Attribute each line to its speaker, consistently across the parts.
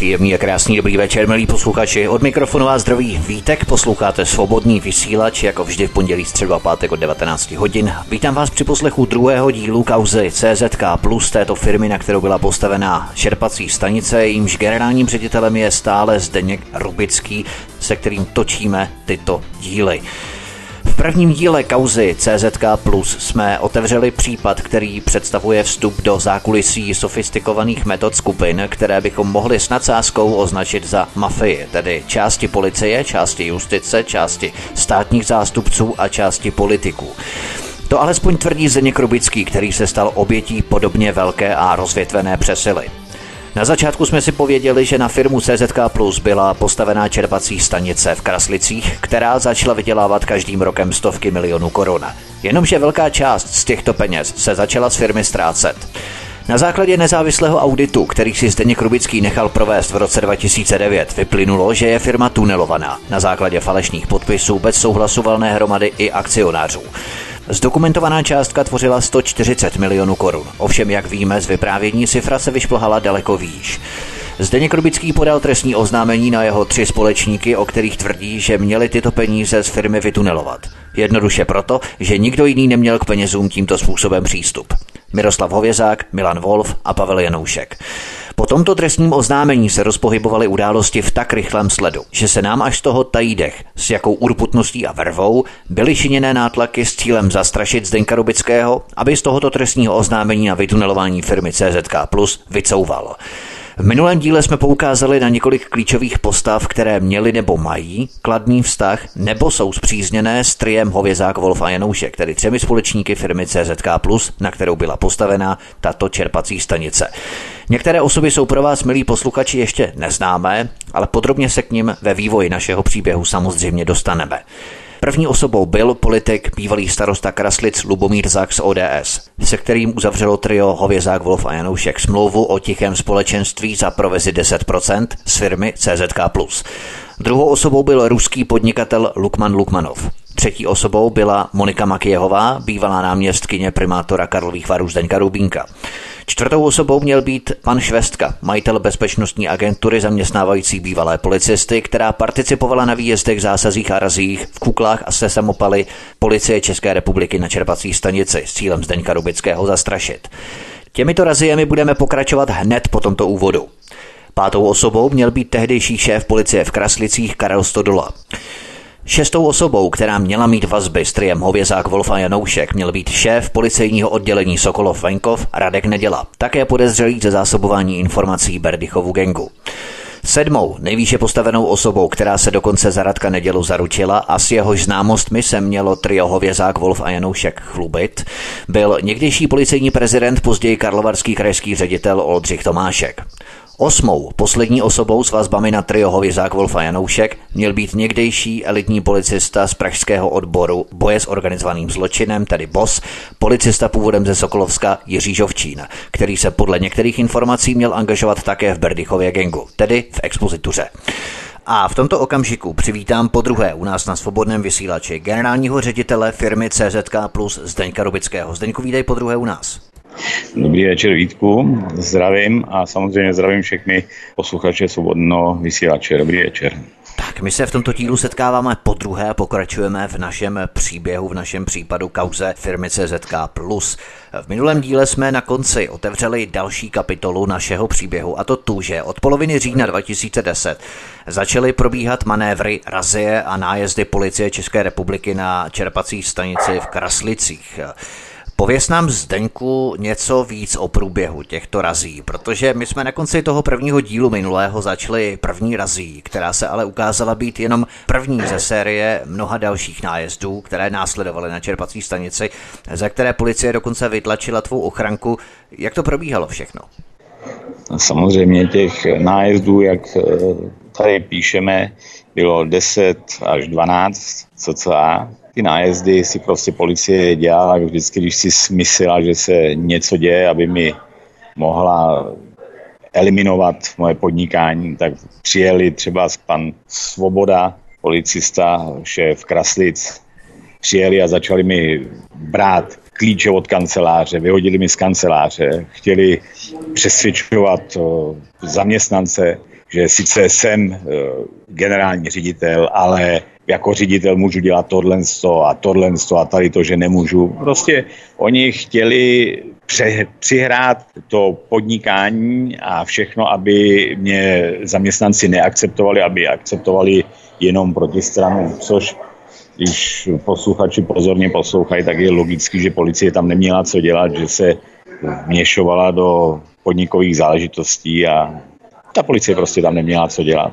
Speaker 1: Příjemný a krásný dobrý večer, milí posluchači. Od mikrofonu vás zdraví Vítek, posloucháte svobodný vysílač, jako vždy v pondělí, středu a pátek od 19 hodin. Vítám vás při poslechu druhého dílu kauzy CZK Plus této firmy, na kterou byla postavená čerpací stanice, jímž generálním ředitelem je stále Zdeněk Rubický, se kterým točíme tyto díly. V prvním díle kauzy CZK Plus jsme otevřeli případ, který představuje vstup do zákulisí sofistikovaných metod skupin, které bychom mohli s nadsázkou označit za mafii, tedy části policie, části justice, části státních zástupců a části politiků. To alespoň tvrdí Zdeněk Rubický, který se stal obětí podobně velké a rozvětvené přesily. Na začátku jsme si pověděli, že na firmu CZK Plus byla postavená čerpací stanice v Kraslicích, která začala vydělávat každým rokem stovky milionů korun. Jenomže velká část z těchto peněz se začala z firmy ztrácet. Na základě nezávislého auditu, který si Zdeněk Rubický nechal provést v roce 2009, vyplynulo, že je firma tunelovaná na základě falešných podpisů bez souhlasu valné hromady i akcionářů. Zdokumentovaná částka tvořila 140 milionů korun. Ovšem, jak víme, z vyprávění cifra se vyšplhala daleko výš. Zdeněk Rubický podal trestní oznámení na jeho tři společníky, o kterých tvrdí, že měli tyto peníze z firmy vytunelovat. Jednoduše proto, že nikdo jiný neměl k penězům tímto způsobem přístup. Miroslav Hovězák, Milan Wolf a Pavel Janoušek. Po tomto trestním oznámení se rozpohybovaly události v tak rychlém sledu, že se nám až z toho tají dech, s jakou urputností a vervou byly činěné nátlaky s cílem zastrašit Zdenka Rubického, aby z tohoto trestního oznámení na vytunelování firmy CZK Plus vycouval. V minulém díle jsme poukázali na několik klíčových postav, které měly nebo mají kladný vztah nebo jsou zpřízněné s triem Hovězák, Wolf a Janoušek, tedy třemi společníky firmy CZK+, na kterou byla postavena tato čerpací stanice. Některé osoby jsou pro vás, milí posluchači, ještě neznámé, ale podrobně se k ním ve vývoji našeho příběhu samozřejmě dostaneme. První osobou byl politik, bývalý starosta Kraslic Lubomír Zák z ODS, se kterým uzavřelo trio Hovězák, Wolf a Janoušek smlouvu o tichém společenství za provezi 10% z firmy CZK+. Druhou osobou byl ruský podnikatel Lukman Lukmanov. Třetí osobou byla Monika Makijehová, bývalá náměstkyně primátora Karlových varů Zdeňka Rubínka. Čtvrtou osobou měl být pan Švestka, majitel bezpečnostní agentury zaměstnávající bývalé policisty, která participovala na výjezdech, zásazích a razích v kuklách a se samopaly policie České republiky na čerpací stanici s cílem Zdeňka Rubického zastrašit. Těmito raziemi budeme pokračovat hned po tomto úvodu. Pátou osobou měl být tehdejší šéf policie v Kraslicích Karel Stodola. Šestou osobou, která měla mít vazby s triem Hovězák Wolf a Janoušek, měl být šéf policejního oddělení Sokolov Venkov Radek Neděla, také podezřelý ze zásobování informací Berdychovu gengu. Sedmou, nejvýše postavenou osobou, která se dokonce za Radka Nedělu zaručila a s jehož známostmi se mělo trio Hovězák, Wolf a Janoušek chlubit, byl někdejší policejní prezident, později karlovarský krajský ředitel Oldřich Tomášek. Osmou, poslední osobou s vazbami na trio Hovězák Wolfa Janoušek měl být někdejší elitní policista z pražského odboru boje s organizovaným zločinem, tedy BOS, policista původem ze Sokolovska Jiří Žovčín, který se podle některých informací měl angažovat také v Berdychově gengu, tedy v expozituře. A v tomto okamžiku přivítám po druhé u nás na svobodném vysílači generálního ředitele firmy CZK Plus Zdeňka Rubického. Zdeňku, vítej po druhé u nás.
Speaker 2: Dobrý večer Vítku, zdravím a samozřejmě zdravím všechny posluchače Svobodného vysílače. Dobrý večer.
Speaker 1: Tak my se v tomto dílu setkáváme po druhé a pokračujeme v našem příběhu, v našem případu kauze firmy CZK+. V minulém díle jsme na konci otevřeli další kapitolu našeho příběhu a to tu, že od poloviny října 2010 začaly probíhat manévry, razie a nájezdy policie České republiky na čerpací stanici v Kraslicích. Pověz nám Zdeňku něco víc o průběhu těchto razí, protože my jsme na konci toho prvního dílu minulého začali první razí, která se ale ukázala být jenom první ze série mnoha dalších nájezdů, které následovaly na čerpací stanici, za které policie dokonce vytlačila tvou ochranku. Jak to probíhalo všechno?
Speaker 2: Samozřejmě těch nájezdů, jak eh, tady píšeme, bylo 10 až 12 cca ty nájezdy si prostě policie dělala vždycky, když si smyslela, že se něco děje, aby mi mohla eliminovat moje podnikání, tak přijeli třeba pan Svoboda, policista, šéf Kraslic, přijeli a začali mi brát klíče od kanceláře, vyhodili mi z kanceláře, chtěli přesvědčovat zaměstnance, že sice jsem generální ředitel, ale jako ředitel můžu dělat tohle a tohle a tady to, že nemůžu. Prostě oni chtěli pře- přihrát to podnikání a všechno, aby mě zaměstnanci neakceptovali, aby akceptovali jenom protistranu, což když posluchači pozorně poslouchají, tak je logický, že policie tam neměla co dělat, že se vměšovala do podnikových záležitostí a ta policie prostě tam neměla co dělat.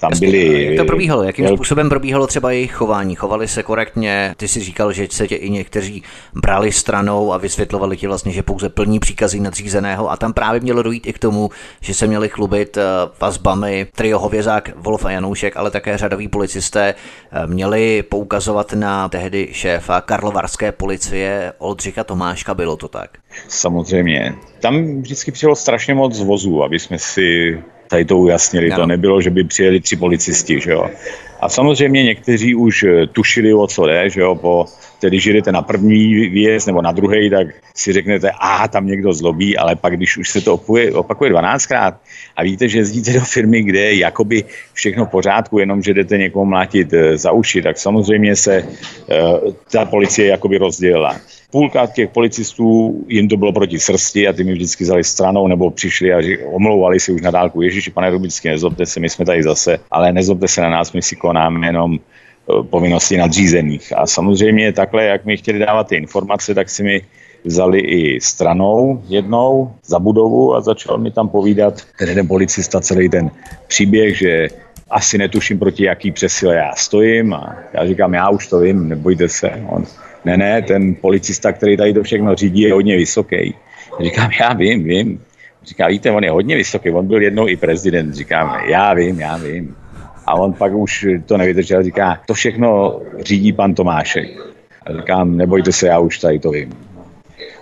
Speaker 2: Tam byli...
Speaker 1: Jak to probíhalo? Jakým měl... způsobem probíhalo třeba jejich chování? Chovali se korektně? Ty si říkal, že se tě i někteří brali stranou a vysvětlovali ti vlastně, že pouze plní příkazy nadřízeného a tam právě mělo dojít i k tomu, že se měli chlubit eh, vazbami trio Hovězák, Wolf a Janoušek, ale také řadoví policisté eh, měli poukazovat na tehdy šéfa karlovarské policie Oldřicha Tomáška, bylo to tak?
Speaker 2: Samozřejmě. Tam vždycky přijelo strašně moc vozů, aby jsme si tady to ujasnili. No. To nebylo, že by přijeli tři policisti, že jo. A samozřejmě někteří už eh, tušili, o co jde, že jo, po, tedy, když jdete na první výjezd nebo na druhý, tak si řeknete, a tam někdo zlobí, ale pak, když už se to opakuje, opakuje 12krát a víte, že jezdíte do firmy, kde je jakoby všechno v pořádku, jenom že jdete někomu mlátit eh, za uši, tak samozřejmě se uh, ta policie jakoby rozdělila. Půlka těch policistů, jim to bylo proti srsti a ty mi vždycky vzali stranou nebo přišli a omlouvali si už na dálku. Ježíši, pane Rubický, nezlobte se, my jsme tady zase, ale nezlobte se na nás, my si konáme jenom eh, povinnosti nadřízených. A samozřejmě takhle, jak mi chtěli dávat ty informace, tak si mi vzali i stranou jednou za budovu a začal mi tam povídat ten jeden policista celý ten příběh, že asi netuším, proti jaký přesile já stojím a já říkám, já už to vím, nebojte se. On, ne, ne, ten policista, který tady to všechno řídí, je hodně vysoký. Říkám, já vím, vím. Říká, víte, on je hodně vysoký, on byl jednou i prezident. Říkám, já vím, já vím. A on pak už to nevydržel, říká, to všechno řídí pan Tomášek. A říkám, nebojte se, já už tady to vím.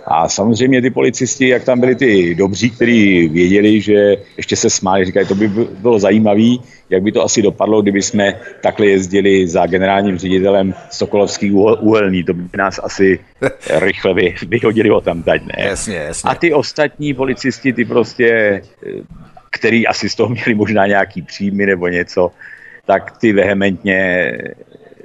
Speaker 2: A samozřejmě ty policisti, jak tam byli ty dobří, kteří věděli, že ještě se smáli, říkají, to by bylo zajímavé, jak by to asi dopadlo, kdyby jsme takhle jezdili za generálním ředitelem Sokolovský úhelný, to by nás asi rychle vy, vyhodili o tam teď, ne?
Speaker 1: Jasně, jasně.
Speaker 2: A ty ostatní policisti, ty prostě, který asi z toho měli možná nějaký příjmy nebo něco, tak ty vehementně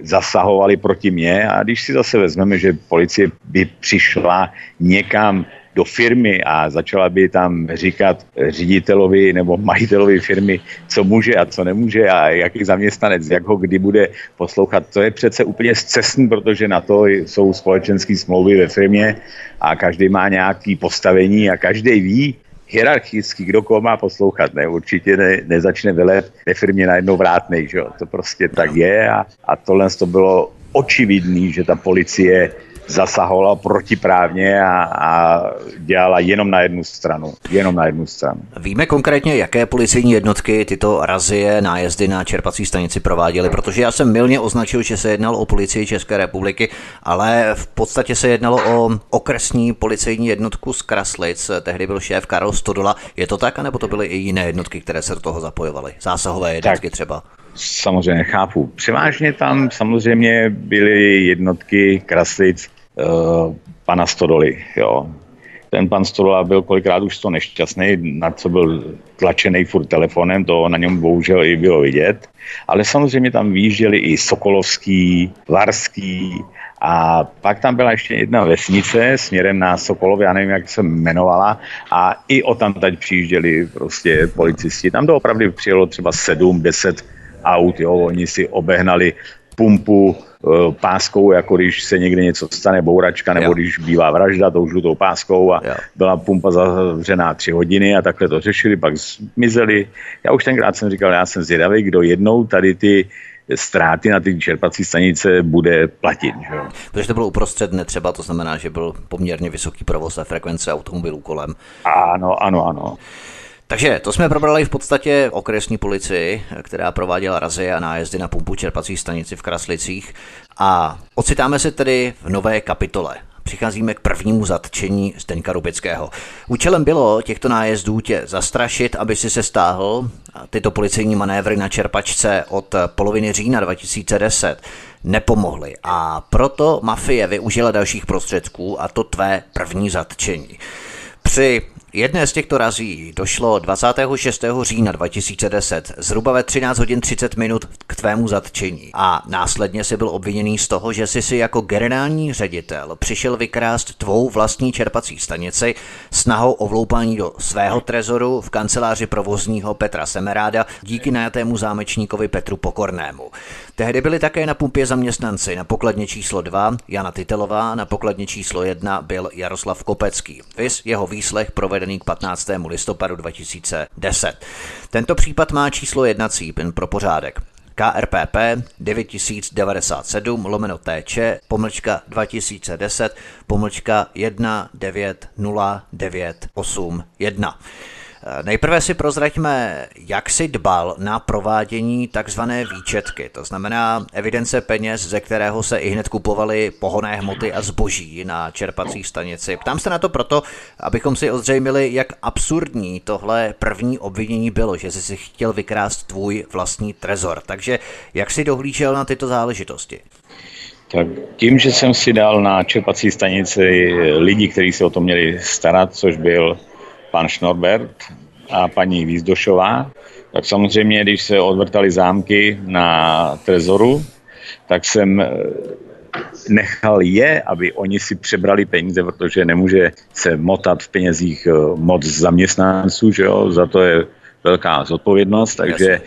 Speaker 2: zasahovali proti mně a když si zase vezmeme, že policie by přišla někam do firmy a začala by tam říkat ředitelovi nebo majitelovi firmy, co může a co nemůže a jaký zaměstnanec, jak ho kdy bude poslouchat. To je přece úplně zcestný, protože na to jsou společenské smlouvy ve firmě a každý má nějaký postavení a každý ví, hierarchicky, kdo koho má poslouchat, ne, určitě ne, nezačne velet ve firmě najednou vrátnej, že jo, to prostě tak je a, a tohle to bylo očividný, že ta policie zasahovala protiprávně a, a dělala jenom na jednu stranu. Jenom na jednu stranu.
Speaker 1: Víme konkrétně, jaké policejní jednotky tyto razie, nájezdy na čerpací stanici prováděly, protože já jsem milně označil, že se jednalo o policii České republiky, ale v podstatě se jednalo o okresní policejní jednotku z Kraslic. Tehdy byl šéf Karol Stodola. Je to tak, anebo to byly i jiné jednotky, které se do toho zapojovaly? Zásahové jednotky tak. třeba?
Speaker 2: Samozřejmě chápu. Převážně tam samozřejmě byly jednotky Kraslic pana Stodoly. Jo. Ten pan Stodola byl kolikrát už to nešťastný, na co byl tlačený furt telefonem, to na něm bohužel i bylo vidět. Ale samozřejmě tam výjížděli i Sokolovský, Varský, a pak tam byla ještě jedna vesnice směrem na Sokolov, já nevím, jak se jmenovala, a i o tam teď přijížděli prostě policisti. Tam to opravdu přijelo třeba 7, 10 aut, jo, oni si obehnali pumpu páskou, jako když se někde něco stane, bouračka, nebo jo. když bývá vražda, tou žlutou páskou a jo. byla pumpa zavřená tři hodiny a takhle to řešili, pak zmizeli. Já už tenkrát jsem říkal, já jsem zvědavý, kdo jednou tady ty ztráty na ty čerpací stanice bude platit. Že?
Speaker 1: Protože to bylo uprostřed dne třeba, to znamená, že byl poměrně vysoký provoz a frekvence automobilů kolem.
Speaker 2: Ano, ano, ano.
Speaker 1: Takže to jsme probrali v podstatě okresní policii, která prováděla razy a nájezdy na pumpu čerpací stanici v Kraslicích. A ocitáme se tedy v nové kapitole. Přicházíme k prvnímu zatčení Zdeňka Rubického. Účelem bylo těchto nájezdů tě zastrašit, aby si se stáhl tyto policejní manévry na čerpačce od poloviny října 2010. nepomohly a proto mafie využila dalších prostředků a to tvé první zatčení. Při Jedné z těchto razí došlo 26. října 2010 zhruba ve 13 hodin 30 minut k tvému zatčení a následně si byl obviněný z toho, že jsi si jako generální ředitel přišel vykrást tvou vlastní čerpací stanici snahou o vloupání do svého trezoru v kanceláři provozního Petra Semeráda díky najatému zámečníkovi Petru Pokornému. Tehdy byli také na pumpě zaměstnanci na pokladně číslo 2 Jana Titelová, na pokladně číslo 1 byl Jaroslav Kopecký. Vys jeho výslech provedený k 15. listopadu 2010. Tento případ má číslo jednací, jen pro pořádek. KRPP 9097 lomeno TČ pomlčka 2010 pomlčka 190981. Nejprve si prozraďme, jak si dbal na provádění takzvané výčetky, to znamená evidence peněz, ze kterého se i hned kupovaly pohonné hmoty a zboží na čerpací stanici. Ptám se na to proto, abychom si ozřejmili, jak absurdní tohle první obvinění bylo, že jsi si chtěl vykrást tvůj vlastní trezor. Takže jak si dohlížel na tyto záležitosti?
Speaker 2: Tak tím, že jsem si dal na čerpací stanici lidi, kteří se o to měli starat, což byl pan Šnorbert a paní Výzdošová, tak samozřejmě, když se odvrtali zámky na trezoru, tak jsem eh, nechal je, aby oni si přebrali peníze, protože nemůže se motat v penězích eh, moc zaměstnanců, že jo? za to je velká zodpovědnost, takže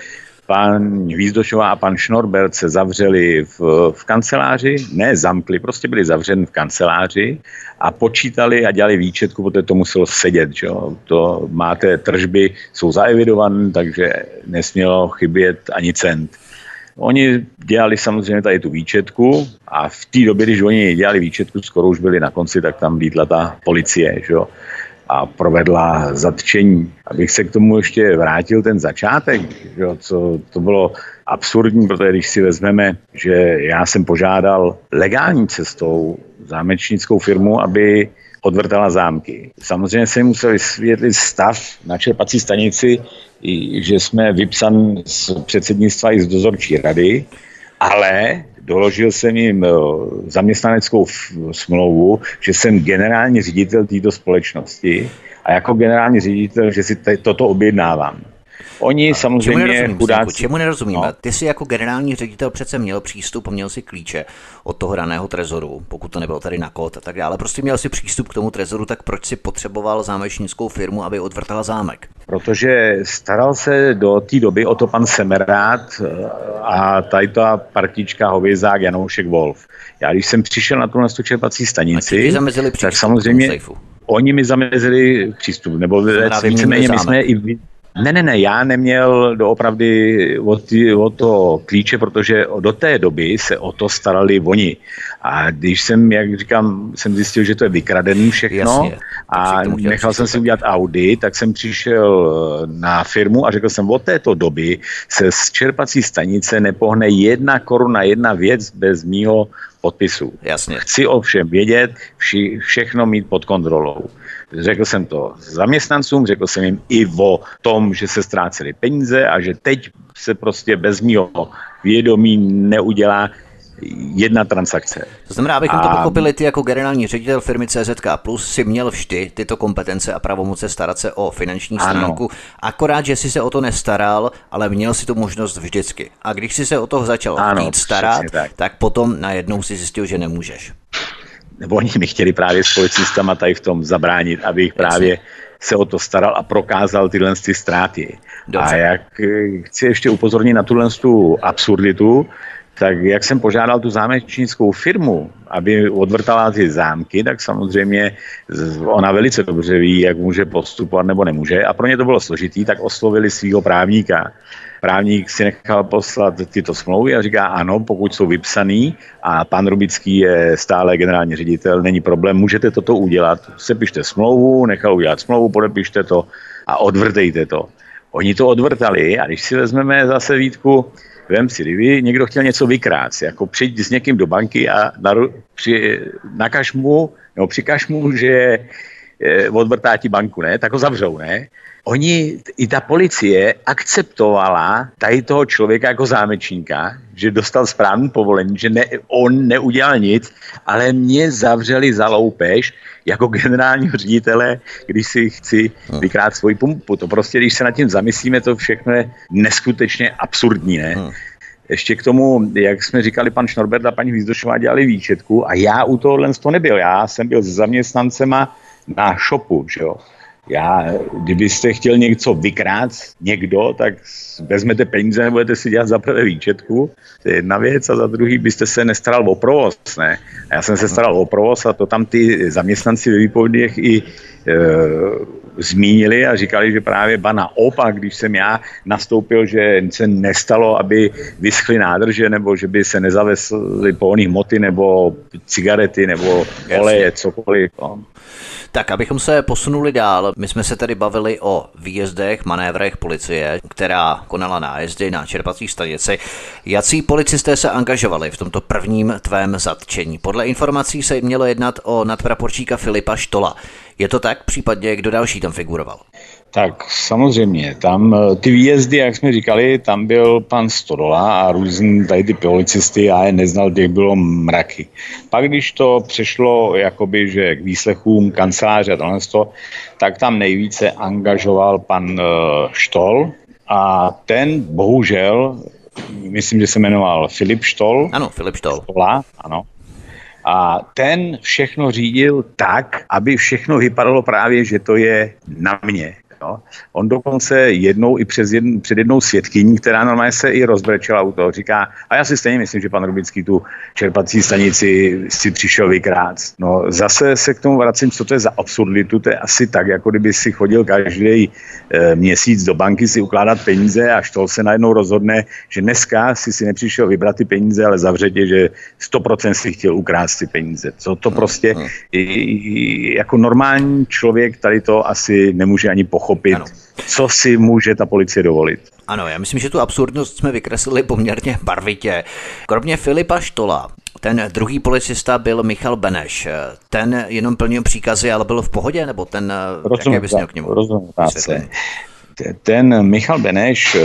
Speaker 2: pan Výzdošová a pan Šnorbert se zavřeli v, v kanceláři, ne zamkli, prostě byli zavřeni v kanceláři a počítali a dělali výčetku, protože to muselo sedět. Že? To máte tržby, jsou zaevidované, takže nesmělo chybět ani cent. Oni dělali samozřejmě tady tu výčetku a v té době, když oni dělali výčetku, skoro už byli na konci, tak tam vítla ta policie. Že? A provedla zatčení. Abych se k tomu ještě vrátil ten začátek, že, co to bylo absurdní, protože když si vezmeme, že já jsem požádal legální cestou zámečnickou firmu, aby odvrtala zámky. Samozřejmě se musel vysvětlit stav na čerpací stanici, že jsme vypsan z předsednictva i z dozorčí rady, ale doložil jsem jim eh, zaměstnaneckou smlouvu, že jsem generální ředitel této společnosti a jako generální ředitel, že si toto objednávám. Oni a samozřejmě
Speaker 1: čemu chudáci... Čemu nerozumíme? No. Ty jsi jako generální ředitel přece měl přístup, měl si klíče od toho daného trezoru, pokud to nebylo tady na kód a tak dále. Prostě měl si přístup k tomu trezoru, tak proč si potřeboval zámečnickou firmu, aby odvrtala zámek?
Speaker 2: Protože staral se do té doby o to pan Semerát eh, a tady ta partička Hovězák Janoušek Wolf. Já když jsem přišel na tuhle čerpací stanici, tak samozřejmě oni mi zamezili přístup, nebo víceméně my jsme i ne, ne, ne, já neměl doopravdy o, ty, o to klíče, protože do té doby se o to starali oni. A když jsem, jak říkám, jsem zjistil, že to je vykradený všechno Jasně, a nechal jsem si udělat Audi, tak jsem přišel eh, na firmu a řekl jsem, od této doby se z čerpací stanice nepohne jedna koruna, jedna věc bez mýho podpisu.
Speaker 1: Jasně.
Speaker 2: Chci ovšem vědět, vši, všechno mít pod kontrolou. Řekl jsem to zaměstnancům, řekl jsem jim i o tom, že se ztrácely peníze a že teď se prostě bez mého vědomí neudělá jedna transakce.
Speaker 1: To znamená, abychom a... to pochopili, ty jako generální ředitel firmy CZK Plus si měl vždy tyto kompetence a pravomoce starat se o finanční stránku, ano. akorát, že si se o to nestaral, ale měl si tu možnost vždycky. A když si se o toho začal ano, starat, tak. tak potom najednou si zjistil, že nemůžeš
Speaker 2: nebo oni mi chtěli právě s policistama tady v tom zabránit, abych právě se o to staral a prokázal tyhle ty ztráty. Dobře. A jak eh, chci ještě upozornit na tuhle tu absurditu, tak jak jsem požádal tu zámečnickou firmu, aby odvrtala ty zámky, tak samozřejmě ona velice dobře ví, jak může postupovat nebo nemůže. A pro ně to bylo složitý, tak oslovili svého právníka právník si nechal poslat tyto smlouvy a říká ano, pokud jsou vypsaný a pan Rubický je stále generální ředitel, není problém, můžete toto udělat. Sepište smlouvu, nechal udělat smlouvu, podepište to a odvrtejte to. Oni to odvrtali a když si vezmeme zase výtku, vem si, kdyby někdo chtěl něco vykrát, jako přijď s někým do banky a naru, při, nakaž mu, nebo přikaž mu, že odvrtá ti banku, ne, tak ho zavřou, ne? Oni, i ta policie akceptovala tady toho člověka jako zámečníka, že dostal správný povolení, že ne, on neudělal nic, ale mě zavřeli za loupež jako generálního ředitele, když si chci hm. vykrát svoji pumpu. To prostě, když se nad tím zamyslíme, to všechno je neskutečně absurdní, ne? Hmm. Ještě k tomu, jak jsme říkali, pan Šnorbert a paní Výzdošová dělali výčetku a já u tohohle to nebyl. Já jsem byl s zaměstnancema na shopu, že jo. Já, kdybyste chtěl něco vykrát někdo, tak vezmete peníze, nebudete si dělat za prvé výčetku, to je jedna věc, a za druhý byste se nestaral o provoz, ne? A já jsem se staral o provoz a to tam ty zaměstnanci ve výpovědích i e, zmínili a říkali, že právě ba naopak, když jsem já nastoupil, že se nestalo, aby vyschly nádrže, nebo že by se nezavesly polní hmoty, nebo cigarety, nebo oleje, cokoliv. No.
Speaker 1: Tak, abychom se posunuli dál, my jsme se tady bavili o výjezdech, manévrech policie, která konala nájezdy na čerpací stanici. Jací policisté se angažovali v tomto prvním tvém zatčení? Podle informací se mělo jednat o nadpraporčíka Filipa Štola. Je to tak? Případně kdo další tam figuroval?
Speaker 2: Tak samozřejmě, tam eh, ty výjezdy, jak jsme říkali, tam byl pan Stodola a různý tady ty policisty, já je neznal, těch bylo mraky. Pak když to přešlo jakoby, že k výslechům kanceláře a tohle, tak tam nejvíce angažoval pan uh, Štol a ten bohužel, myslím, že se jmenoval Filip Štol.
Speaker 1: Ano, Filip Štol.
Speaker 2: Stola, ano. A ten všechno řídil tak, aby všechno vypadalo právě, že to je na mě. Jo. On dokonce jednou i přes jedn, před jednou svědkyní, která normálně se i rozbrečela u toho, říká, a já si stejně myslím, že pan Rubický tu čerpací stanici si přišel vykrát. No zase se k tomu vracím, co to je za absurditu, to je asi tak, jako kdyby si chodil každý e, měsíc do banky si ukládat peníze a to se najednou rozhodne, že dneska si si nepřišel vybrat ty peníze, ale zavřetě, že 100% si chtěl ukrást ty peníze. Co to prostě, i, jako normální člověk tady to asi nemůže ani pochopit pochopit, ano. co si může ta policie dovolit.
Speaker 1: Ano, já myslím, že tu absurdnost jsme vykreslili poměrně barvitě. Kromě Filipa Štola, ten druhý policista byl Michal Beneš. Ten jenom plnil příkazy, ale byl v pohodě, nebo ten,
Speaker 2: rozumím, jaké bys měl k němu? Rozumím, ten Michal Beneš eh,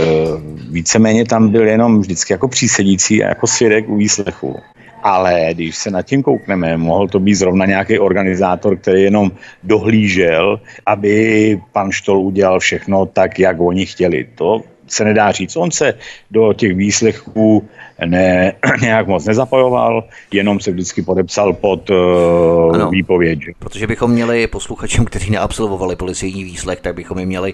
Speaker 2: víceméně tam byl jenom vždycky jako přísedící a jako svědek u výslechu. Ale když se nad tím koukneme, mohl to být zrovna nějaký organizátor, který jenom dohlížel, aby pan Štol udělal všechno tak, jak oni chtěli. To se nedá říct. On se do těch výslechů ne, nějak moc nezapojoval, jenom se vždycky podepsal pod uh, ano, výpověď.
Speaker 1: Protože bychom měli posluchačům, kteří neabsolvovali policejní výslech, tak bychom jim měli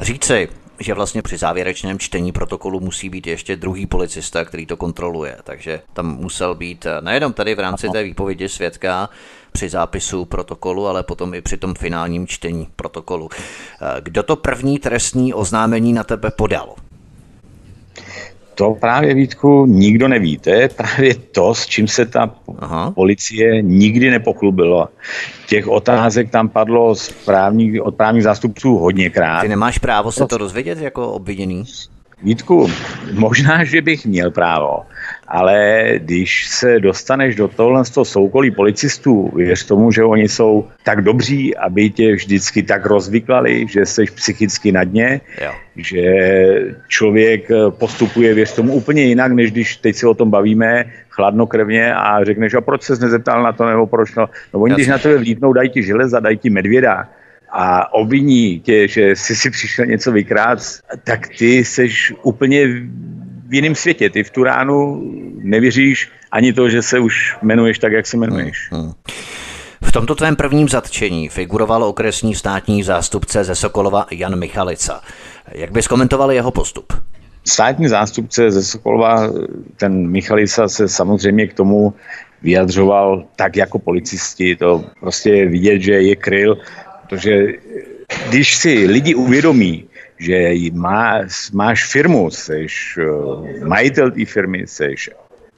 Speaker 1: říci, že vlastně při závěrečném čtení protokolu musí být ještě druhý policista, který to kontroluje. Takže tam musel být eh, nejenom tady v rámci té výpovědi svědka při zápisu protokolu, ale potom i při tom finálním čtení protokolu. Eh, kdo to první trestní oznámení na tebe podal?
Speaker 2: To právě, Vítku, nikdo neví. To je právě to, s čím se ta Aha. policie nikdy nepochlubila. Těch otázek tam padlo z právních, od právních zástupců hodněkrát.
Speaker 1: Ty nemáš právo se to dozvědět jako obviněný?
Speaker 2: Vítku, možná, že bych měl právo, ale když se dostaneš do tohle z toho soukolí policistů, věř tomu, že oni jsou tak dobří, aby tě vždycky tak rozvyklali, že jsi psychicky na dně, jo. že člověk postupuje, věř tomu, úplně jinak, než když teď se o tom bavíme, chladnokrevně a řekneš, a proč se nezeptal na to, nebo proč no. No oni, Jasně. když na tebe vlítnou, dají ti železa, dají ti medvěda, a obviní tě, že jsi si přišel něco vykrát, tak ty jsi úplně v jiném světě. Ty v tu ránu nevěříš ani to, že se už jmenuješ tak, jak se jmenuješ. Hmm, hmm.
Speaker 1: V tomto tvém prvním zatčení figuroval okresní státní zástupce ze Sokolova Jan Michalica. Jak bys komentoval jeho postup?
Speaker 2: Státní zástupce ze Sokolova, ten Michalica se samozřejmě k tomu vyjadřoval tak jako policisti. To prostě je vidět, že je kryl Protože když si lidi uvědomí, že má, máš firmu, jsi eh, majitel té firmy, jsi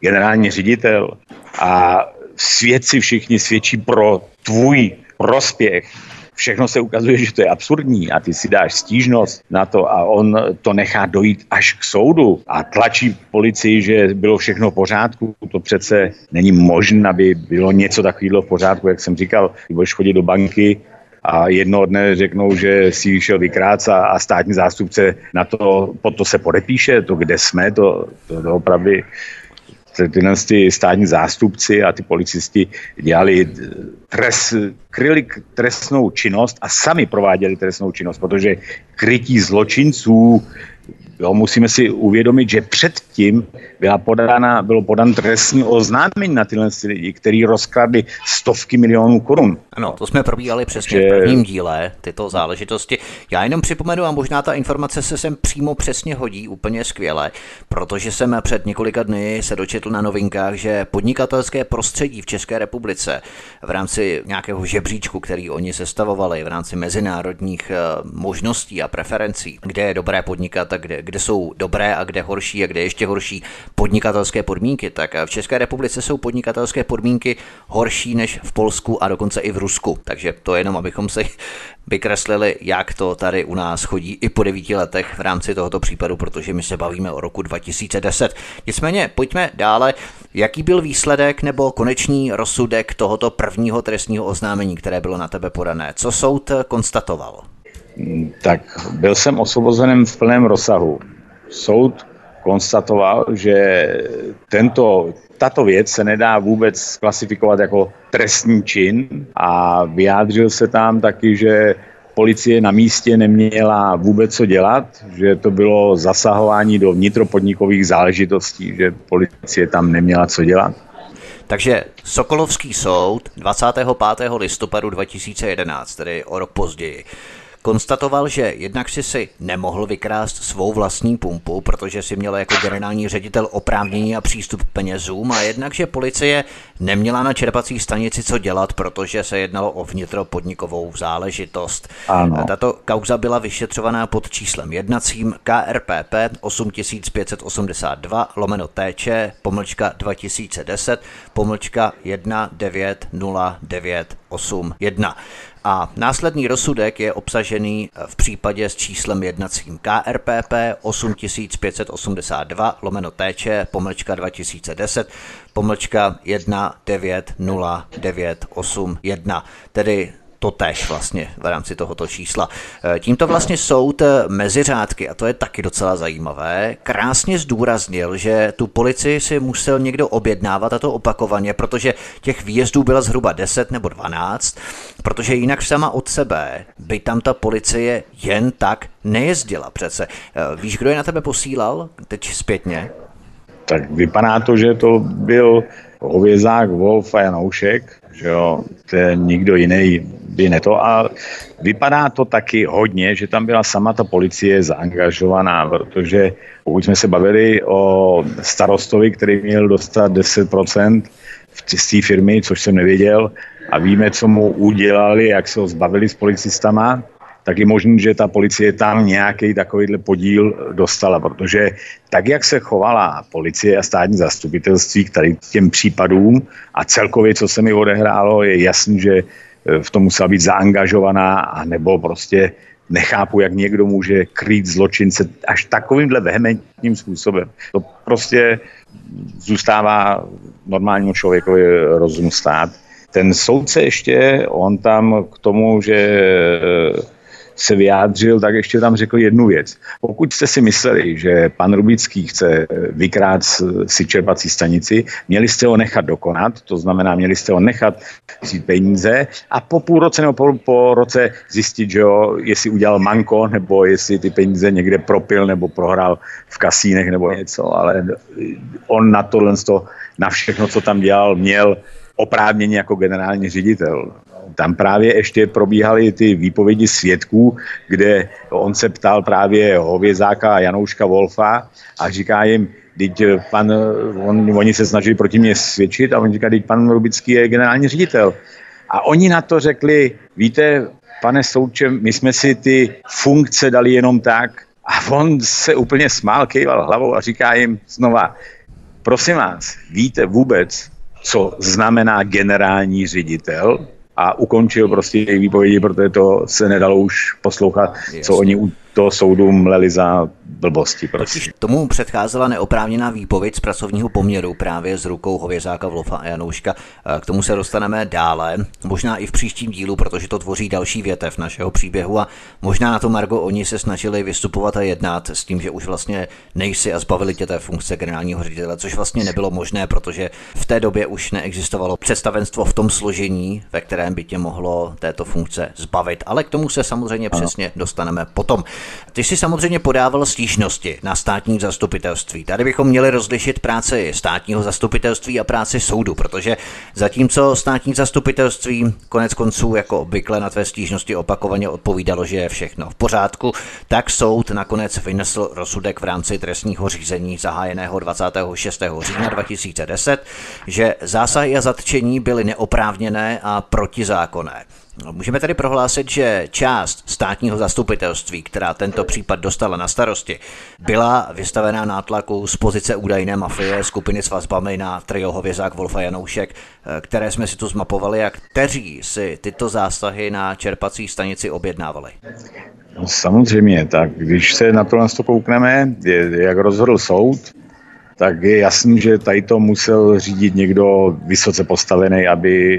Speaker 2: generální ředitel a svědci všichni svědčí pro tvůj prospěch, všechno se ukazuje, že to je absurdní a ty si dáš stížnost na to a on to nechá dojít až k soudu a tlačí policii, že bylo všechno v pořádku. To přece není možné, aby bylo něco takového v pořádku, jak jsem říkal, když budeš chodit do banky, a jednoho dne řeknou, že si šel vykrát a, a státní zástupce na to, pod to se podepíše, to kde jsme, to, to, to opravdu tyhle ty státní zástupci a ty policisti dělali trest, kryli trestnou činnost a sami prováděli trestnou činnost, protože krytí zločinců Jo, musíme si uvědomit, že předtím byla podána, bylo podan trestní oznámení na tyhle lidi, který rozkradli stovky milionů korun.
Speaker 1: Ano, to jsme probíhali přesně že... v prvním díle, tyto záležitosti. Já jenom připomenu, a možná ta informace se sem přímo přesně hodí úplně skvěle, protože jsem před několika dny se dočetl na novinkách, že podnikatelské prostředí v České republice v rámci nějakého žebříčku, který oni sestavovali v rámci mezinárodních eh, možností a preferencí, kde je dobré podnikat a kde, kde jsou dobré a kde horší a kde ještě horší podnikatelské podmínky, tak v České republice jsou podnikatelské podmínky horší než v Polsku a dokonce i v Rusku. Takže to jenom, abychom si vykreslili, jak to tady u nás chodí i po devíti letech v rámci tohoto případu, protože my se bavíme o roku 2010. Nicméně, pojďme dále. Jaký byl výsledek nebo konečný rozsudek tohoto prvního trestního oznámení, které bylo na tebe podané? Co soud konstatoval?
Speaker 2: Tak byl jsem osvobozený v plném rozsahu. Soud konstatoval, že tento, tato věc se nedá vůbec klasifikovat jako trestní čin a vyjádřil se tam taky, že policie na místě neměla vůbec co dělat, že to bylo zasahování do vnitropodnikových záležitostí, že policie tam neměla co dělat.
Speaker 1: Takže Sokolovský soud 25. listopadu 2011, tedy o rok později, konstatoval, že jednak si si nemohl vykrást svou vlastní pumpu, protože si měl jako generální ředitel oprávnění a přístup k penězům a jednak, že policie neměla na čerpací stanici co dělat, protože se jednalo o vnitropodnikovou záležitost. Ano. Tato kauza byla vyšetřovaná pod číslem jednacím KRPP 8582 lomeno TČ pomlčka 2010 pomlčka 190981. A následný rozsudek je obsažený v případě s číslem jednacím KRPP 8582 lomeno TČ pomlčka 2010 pomlčka 190981, tedy totéž vlastně v rámci tohoto čísla. E, tímto vlastně soud mezi řádky, a to je taky docela zajímavé, krásně zdůraznil, že tu policii si musel někdo objednávat a to opakovaně, protože těch výjezdů bylo zhruba 10 nebo 12, protože jinak sama od sebe by tam ta policie jen tak nejezdila přece. E, víš, kdo je na tebe posílal teď zpětně?
Speaker 2: Tak vypadá to, že to byl Hovězák, Wolf a Janoušek, že jo, to je nikdo jiný by ne to. A vypadá to taky hodně, že tam byla sama ta policie zaangažovaná, protože pokud jsme se bavili o starostovi, který měl dostat 10% z té firmy, což jsem nevěděl, a víme, co mu udělali, jak se ho zbavili s policistama, tak je možné, že ta policie tam nějaký takovýhle podíl dostala, protože tak, jak se chovala policie a státní zastupitelství k tady těm případům a celkově, co se mi odehrálo, je jasný, že eh, v tom musela být zaangažovaná, a nebo prostě nechápu, jak někdo může krýt zločince až takovýmhle vehementním způsobem. To prostě zůstává normálnímu člověkovi rozumu stát. Ten soudce ještě, on tam k tomu, že se vyjádřil, tak ještě tam řekl jednu věc. Pokud jste si mysleli, že pan Rubický chce vykrát si čerpací stanici, měli jste ho nechat dokonat, to znamená, měli jste ho nechat vzít peníze a po půl roce nebo po, po roce zjistit, že jo, jestli udělal manko, nebo jestli ty peníze někde propil nebo prohrál v kasínech nebo něco, ale on na tohle, na všechno, co tam dělal, měl oprávnění jako generální ředitel tam právě ještě probíhaly ty výpovědi svědků, kde on se ptal právě Hovězáka Janouška Wolfa a říká jim, teď pan, on, oni se snažili proti mě svědčit a on říká, teď pan Rubický je generální ředitel. A oni na to řekli, víte, pane Souče, my jsme si ty funkce dali jenom tak. A on se úplně smál, kejval hlavou a říká jim znova, prosím vás, víte vůbec, co znamená generální ředitel? A ukončil prostě jejich výpovědi, protože to se nedalo už poslouchat, Jasně. co oni to soudům leli za blbosti. Totiž
Speaker 1: tomu předcházela neoprávněná výpověď z pracovního poměru právě s rukou Hovězáka Vlofa a Janouška. K tomu se dostaneme dále, možná i v příštím dílu, protože to tvoří další větev našeho příběhu a možná na to Margo oni se snažili vystupovat a jednat s tím, že už vlastně nejsi a zbavili tě té funkce generálního ředitele, což vlastně nebylo možné, protože v té době už neexistovalo představenstvo v tom složení, ve kterém by tě mohlo této funkce zbavit. Ale k tomu se samozřejmě ano. přesně dostaneme potom. Ty jsi samozřejmě podával stížnosti na státní zastupitelství. Tady bychom měli rozlišit práci státního zastupitelství a práci soudu, protože zatímco státní zastupitelství konec konců jako obvykle na tvé stížnosti opakovaně odpovídalo, že je všechno v pořádku, tak soud nakonec vynesl rozsudek v rámci trestního řízení zahájeného 26. října 2010, že zásahy a zatčení byly neoprávněné a protizákonné. Můžeme tedy prohlásit, že část státního zastupitelství, která tento případ dostala na starosti, byla vystavená nátlaku z pozice údajné mafie skupiny s vazbami na trio Hovězák, Wolfa Janoušek, které jsme si tu zmapovali a kteří si tyto zásahy na čerpací stanici objednávali.
Speaker 2: No, samozřejmě, tak když se na to koukneme, jak rozhodl soud, tak je jasný, že tady to musel řídit někdo vysoce postavený, aby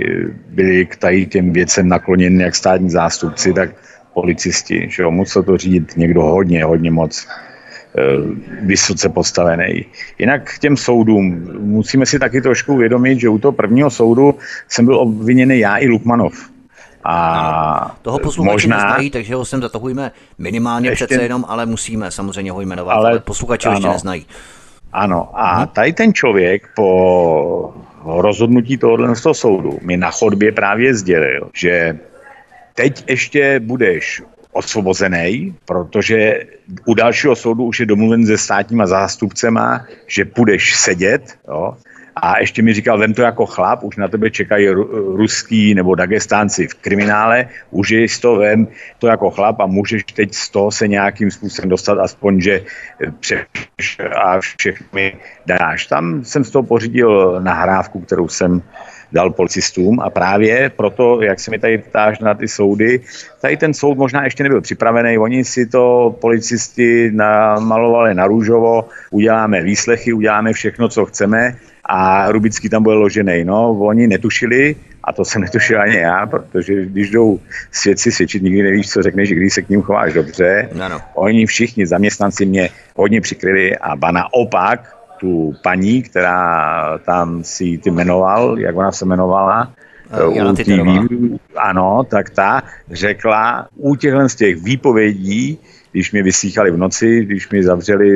Speaker 2: byli k tady těm věcem nakloněni jak státní zástupci, tak policisti. Že jo? Musel to řídit někdo hodně, hodně moc eh, vysoce postavený. Jinak k těm soudům. Musíme si taky trošku uvědomit, že u toho prvního soudu jsem byl obviněný já i Lukmanov.
Speaker 1: A toho posluchači možná, neznají, takže ho sem zatahujeme minimálně ještě, přece jenom, ale musíme samozřejmě ho jmenovat, ale, ale posluchači ano, ještě neznají.
Speaker 2: Ano, a tady ten člověk po rozhodnutí tohohle z toho soudu mi na chodbě právě sdělil, že teď ještě budeš osvobozený, protože u dalšího soudu už je domluven se státníma zástupcema, že půjdeš sedět, jo, a ještě mi říkal, vem to jako chlap, už na tebe čekají ruský nebo dagestánci v kriminále, užij z to, vem to jako chlap a můžeš teď z toho se nějakým způsobem dostat, aspoň, že přeš a všechny dáš. Tam jsem z toho pořídil nahrávku, kterou jsem dal policistům a právě proto, jak se mi tady ptáš na ty soudy, tady ten soud možná ještě nebyl připravený, oni si to policisti namalovali na růžovo, uděláme výslechy, uděláme všechno, co chceme a Rubický tam byl ložený. No, oni netušili, a to jsem netušil ani já, protože když jdou svědci svědčit, nikdy nevíš, co řekneš, když se k ním chováš dobře. Ano. Oni všichni zaměstnanci mě hodně přikryli a ba naopak tu paní, která tam si ty jmenoval, jak ona se jmenovala,
Speaker 1: uh, TV,
Speaker 2: ano, tak ta řekla u těchhle z těch výpovědí, když mě vysíchali v noci, když mi zavřeli,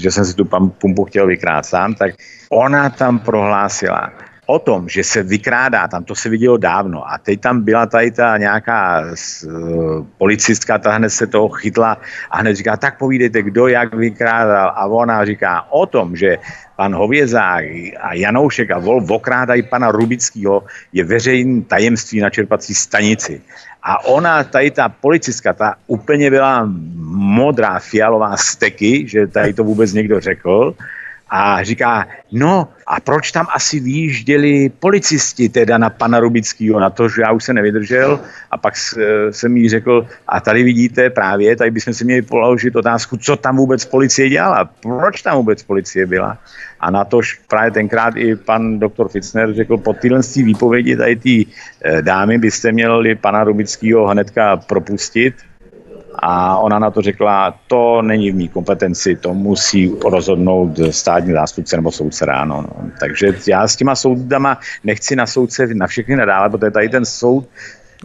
Speaker 2: že jsem si tu pumpu chtěl vykrát sám, tak ona tam prohlásila, o tom, že se vykrádá, tam to se vidělo dávno. A teď tam byla tady ta nějaká uh, policistka, ta hned se toho chytla a hned říká, tak povídejte, kdo jak vykrádal. A ona říká o tom, že pan Hovězák a Janoušek a Vol okrádají pana Rubického, je veřejný tajemství na čerpací stanici. A ona, tady ta policistka, ta úplně byla modrá, fialová steky, že tady to vůbec někdo řekl a říká, no a proč tam asi vyjížděli policisti teda na pana Rubického, na to, že já už se nevydržel. A pak jsem jí řekl, a tady vidíte právě, tady bychom si měli položit otázku, co tam vůbec policie dělala, proč tam vůbec policie byla. A na to právě tenkrát i pan doktor Fitzner řekl, po tyhle výpovědi tady ty eh, dámy byste měli pana Rubického hnedka propustit, a ona na to řekla, to není v mý kompetenci, to musí rozhodnout státní zástupce nebo soudce ráno. No. Takže já s těma soudama nechci na soudce na všechny nadále, protože tady ten soud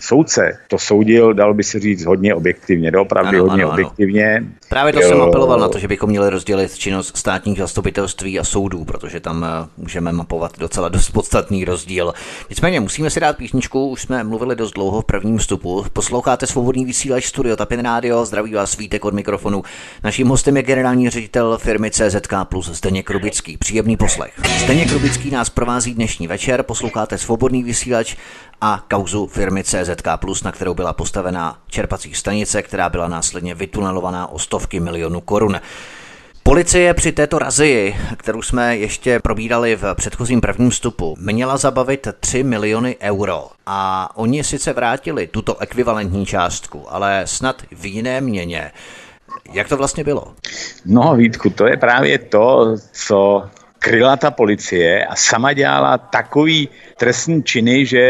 Speaker 2: soudce to soudil, dalo by se říct, hodně objektivně, opravdu ano, hodně ano, objektivně. Ano.
Speaker 1: Právě to jo. jsem apeloval na to, že bychom měli rozdělit činnost státních zastupitelství a soudů, protože tam eh, můžeme mapovat docela dost podstatný rozdíl. Nicméně musíme si dát písničku, už jsme mluvili dost dlouho v prvním vstupu. Posloucháte svobodný vysílač Studio Tapin Radio, zdraví vás Vítek od mikrofonu. Naším hostem je generální ředitel firmy CZK Plus Zdeněk Rubický. Příjemný poslech. Zdeněk Rubický nás provází dnešní večer, posloucháte svobodný vysílač a kauzu firmy CZK na kterou byla postavená čerpací stanice, která byla následně vytunelovaná o stovky milionů korun. Policie při této razii, kterou jsme ještě probírali v předchozím prvním vstupu, měla zabavit 3 miliony euro. A oni sice vrátili tuto ekvivalentní částku, ale snad v jiné měně. Jak to vlastně bylo?
Speaker 2: No Vítku, to je právě to, co kryla ta policie a sama dělala takový trestní činy, že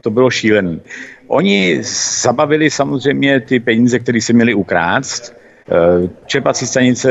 Speaker 2: to bylo šílené. Oni zabavili samozřejmě ty peníze, které se měli ukrást, Eh, čerpací stanice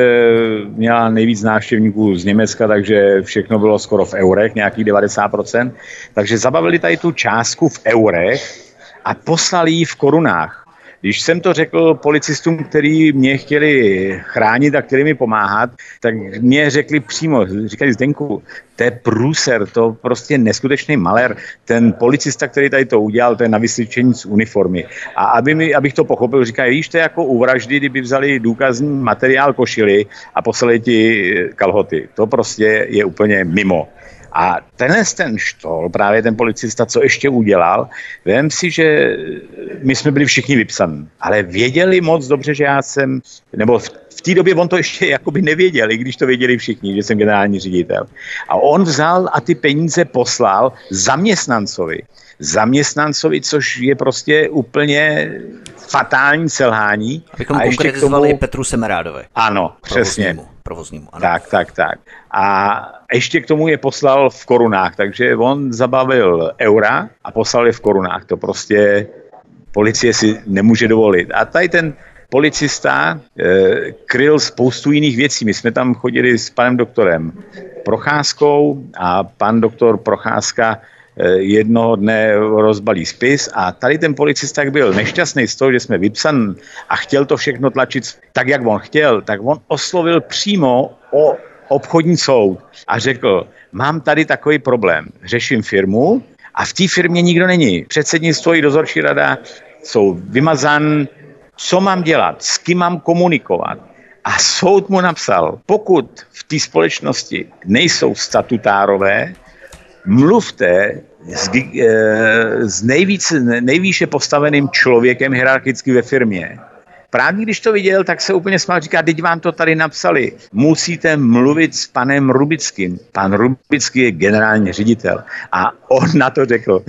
Speaker 2: měla nejvíc návštěvníků z Německa, takže všechno bylo skoro v eurech, nějakých 90%. Takže zabavili tady tu částku v eurech a poslali ji v korunách. Když jsem to řekl policistům, který mě chtěli chránit a chtěli mi pomáhat, tak mě řekli přímo, říkali Zdenku, to je průser, to prostě neskutečný maler. Ten policista, který tady to udělal, to je na vysvědčení z uniformy. A aby mi, abych to pochopil, říká, víš, to je jako u vraždy, kdyby vzali důkazní materiál košily a poslali ti kalhoty. To prostě je úplně mimo. A tenhle ten štol, právě ten policista, co ještě udělal, vím si, že my jsme byli všichni vypsaní, ale věděli moc dobře, že já jsem, nebo v, v té době on to ještě jakoby nevěděl, i když to věděli všichni, že jsem generální ředitel. A on vzal a ty peníze poslal zaměstnancovi. Zaměstnancovi, což je prostě úplně fatální selhání.
Speaker 1: Abychom a ještě konkretizovali tomu... Petru Semerádovi.
Speaker 2: Ano, přesně.
Speaker 1: Provoznímu provoznímu. Ano.
Speaker 2: Tak, tak, tak. A ještě k tomu je poslal v korunách, takže on zabavil eura a poslal je v korunách. To prostě policie si nemůže dovolit. A tady ten policista e, kryl spoustu jiných věcí. My jsme tam chodili s panem doktorem Procházkou a pan doktor Procházka jednoho dne rozbalí spis a tady ten policista, jak byl nešťastný z toho, že jsme vypsan a chtěl to všechno tlačit tak, jak on chtěl, tak on oslovil přímo o obchodní soud a řekl, mám tady takový problém, řeším firmu a v té firmě nikdo není. Předsednictvo i dozorčí rada jsou vymazan, co mám dělat, s kým mám komunikovat. A soud mu napsal, pokud v té společnosti nejsou statutárové, mluvte s, eh, s nejvíc, nejvýše postaveným člověkem hierarchicky ve firmě Právě když to viděl, tak se úplně smál, říká, teď vám to tady napsali. Musíte mluvit s panem Rubickým. Pan Rubický je generální ředitel. A on na to řekl,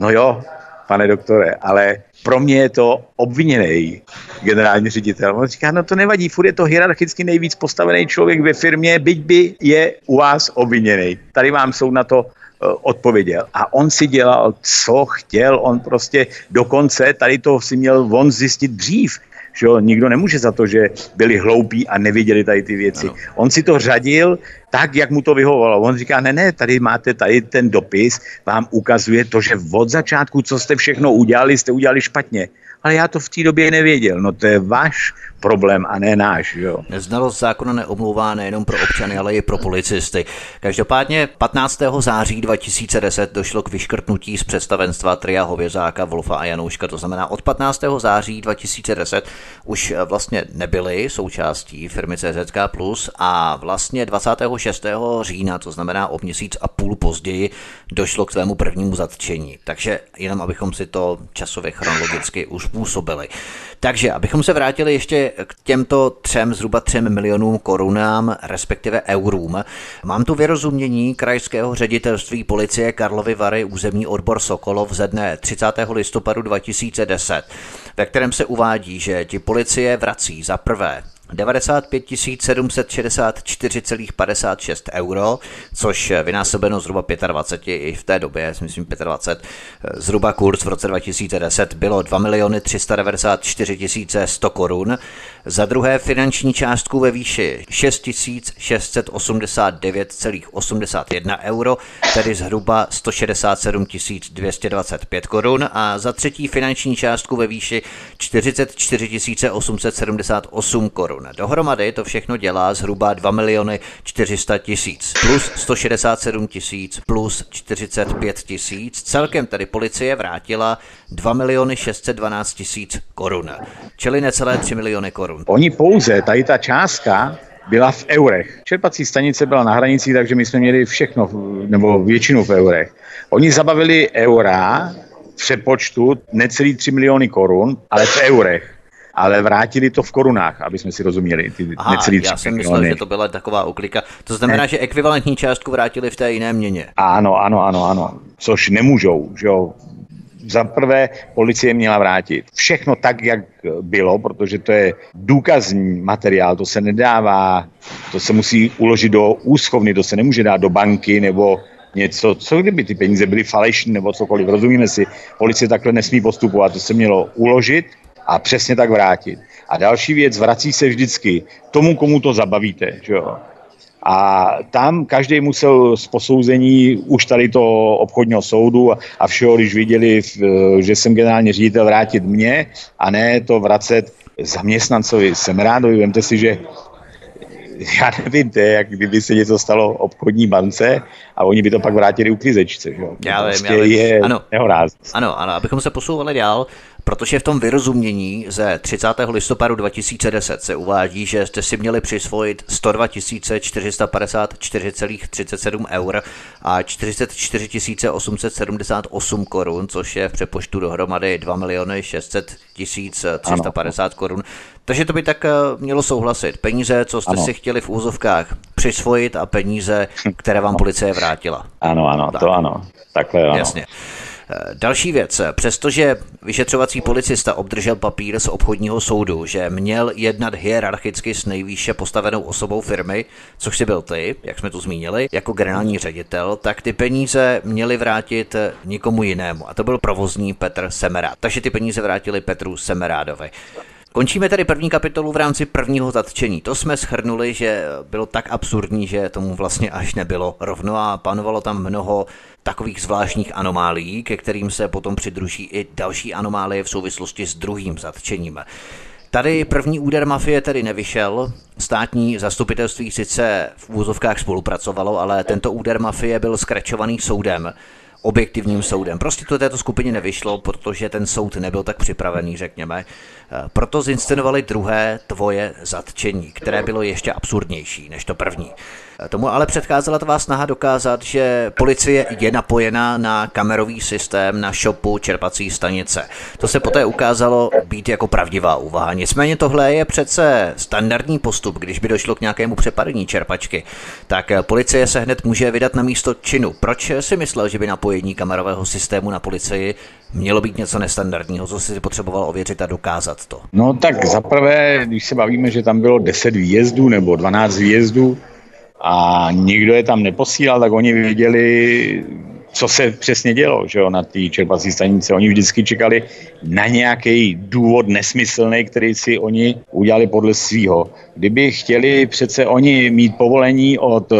Speaker 2: no jo, pane doktore, ale pro mě je to obviněný generální ředitel. On říká, no to nevadí, furt je to hierarchicky nejvíc postavený člověk ve firmě, byť by je u vás obviněný. Tady vám soud na to odpověděl. A on si dělal, co chtěl, on prostě dokonce tady to si měl on zjistit dřív, že jo, nikdo nemůže za to, že byli hloupí a neviděli tady ty věci. Ano. On si to řadil tak, jak mu to vyhovovalo. On říká, ne, ne, tady máte tady ten dopis, vám ukazuje to, že od začátku, co jste všechno udělali, jste udělali špatně ale já to v té době nevěděl. No to je váš problém a ne náš. Jo.
Speaker 1: Znalost zákona neomlouvá nejenom pro občany, ale i pro policisty. Každopádně 15. září 2010 došlo k vyškrtnutí z představenstva Tria Hovězáka, Wolfa a Janouška. To znamená, od 15. září 2010 už vlastně nebyly součástí firmy CZK+, a vlastně 26. října, to znamená o měsíc a půl později, došlo k svému prvnímu zatčení. Takže jenom abychom si to časově chronologicky už způsobili. Takže, abychom se vrátili ještě k těmto třem, zhruba třem milionům korunám, respektive eurům, mám tu vyrozumění krajského ředitelství policie Karlovy Vary územní odbor Sokolov ze dne 30. listopadu 2010, ve kterém se uvádí, že ti policie vrací za prvé 95 764,56 euro, což vynásobeno zhruba 25 i v té době, myslím 25, zhruba kurz v roce 2010 bylo 2 miliony 394 100 korun. Za druhé finanční částku ve výši 6 689,81 euro, tedy zhruba 167 225 korun a za třetí finanční částku ve výši 44 878 korun korun. Dohromady to všechno dělá zhruba 2 miliony 400 tisíc plus 167 tisíc plus 45 tisíc. Celkem tedy policie vrátila 2 miliony 612 tisíc korun, čili necelé 3 miliony korun.
Speaker 2: Oni pouze, tady ta částka, byla v eurech. Čerpací stanice byla na hranicích, takže my jsme měli všechno, nebo většinu v eurech. Oni zabavili eura v přepočtu necelý 3 miliony korun, ale v eurech. Ale vrátili to v korunách, aby jsme si rozuměli. Ty
Speaker 1: Aha, necelý já jsem myslel, že to byla taková uklika. To znamená, ne. že ekvivalentní částku vrátili v té jiné měně.
Speaker 2: Ano, ano, ano, ano. Což nemůžou, že jo. Za prvé, policie měla vrátit všechno tak, jak bylo, protože to je důkazní materiál, to se nedává, to se musí uložit do úschovny, to se nemůže dát do banky nebo něco, co kdyby ty peníze byly falešné nebo cokoliv, rozumíme si, policie takhle nesmí postupovat, to se mělo uložit a přesně tak vrátit. A další věc, vrací se vždycky tomu, komu to zabavíte. Že jo? A tam každý musel z posouzení už tady to obchodního soudu a všeho, když viděli, že jsem generální ředitel, vrátit mě a ne to vracet zaměstnancovi. Jsem rád, vemte si, že já nevím, to je, jak kdyby se něco stalo obchodní bance a oni by to pak vrátili uklízečce. Že?
Speaker 1: Já vím, prostě já vím. je ano, ano, ano, abychom se posouvali dál, protože v tom vyrozumění ze 30. listopadu 2010 se uvádí, že jste si měli přisvojit 102 454,37 eur a 44 878 korun, což je v přepočtu dohromady 2 miliony 600 350 korun. Takže to by tak eh, mělo souhlasit. Peníze, co jste ano. si chtěli v úzovkách přisvojit a peníze, které vám policie vrátila.
Speaker 2: Ano, ano, tak. to ano. Takhle ano.
Speaker 1: Jasně. Eh, další věc. Přestože vyšetřovací policista obdržel papír z obchodního soudu, že měl jednat hierarchicky s nejvýše postavenou osobou firmy, což si byl ty, jak jsme tu zmínili, jako generální ředitel, tak ty peníze měli vrátit nikomu jinému. A to byl provozní Petr Semerád. Takže ty peníze vrátili Petru Semerádovi. Končíme tedy první kapitolu v rámci prvního zatčení. To jsme schrnuli, že bylo tak absurdní, že tomu vlastně až nebylo rovno a panovalo tam mnoho takových zvláštních anomálií, ke kterým se potom přidruží i další anomálie v souvislosti s druhým zatčením. Tady první úder mafie tedy nevyšel. Státní zastupitelství sice v úzovkách spolupracovalo, ale tento úder mafie byl skračovaný soudem objektivním soudem. Prostě to této skupině nevyšlo, protože ten soud nebyl tak připravený, řekněme. Proto zinscenovali druhé tvoje zatčení, které bylo ještě absurdnější než to první. Tomu ale předcházela tvá snaha dokázat, že policie je napojená na kamerový systém na shopu čerpací stanice. To se poté ukázalo být jako pravdivá úvaha. Nicméně tohle je přece standardní postup, když by došlo k nějakému přepadení čerpačky. Tak policie se hned může vydat na místo činu. Proč si myslel, že by napojení kamerového systému na policii mělo být něco nestandardního, co si potřeboval ověřit a dokázat to?
Speaker 2: No tak zaprvé, když se bavíme, že tam bylo 10 výjezdů nebo 12 výjezdů, a nikdo je tam neposílal, tak oni věděli, co se přesně dělo že jo, na té čerpací stanici. Oni vždycky čekali na nějaký důvod nesmyslný, který si oni udělali podle svého. Kdyby chtěli přece oni mít povolení od eh,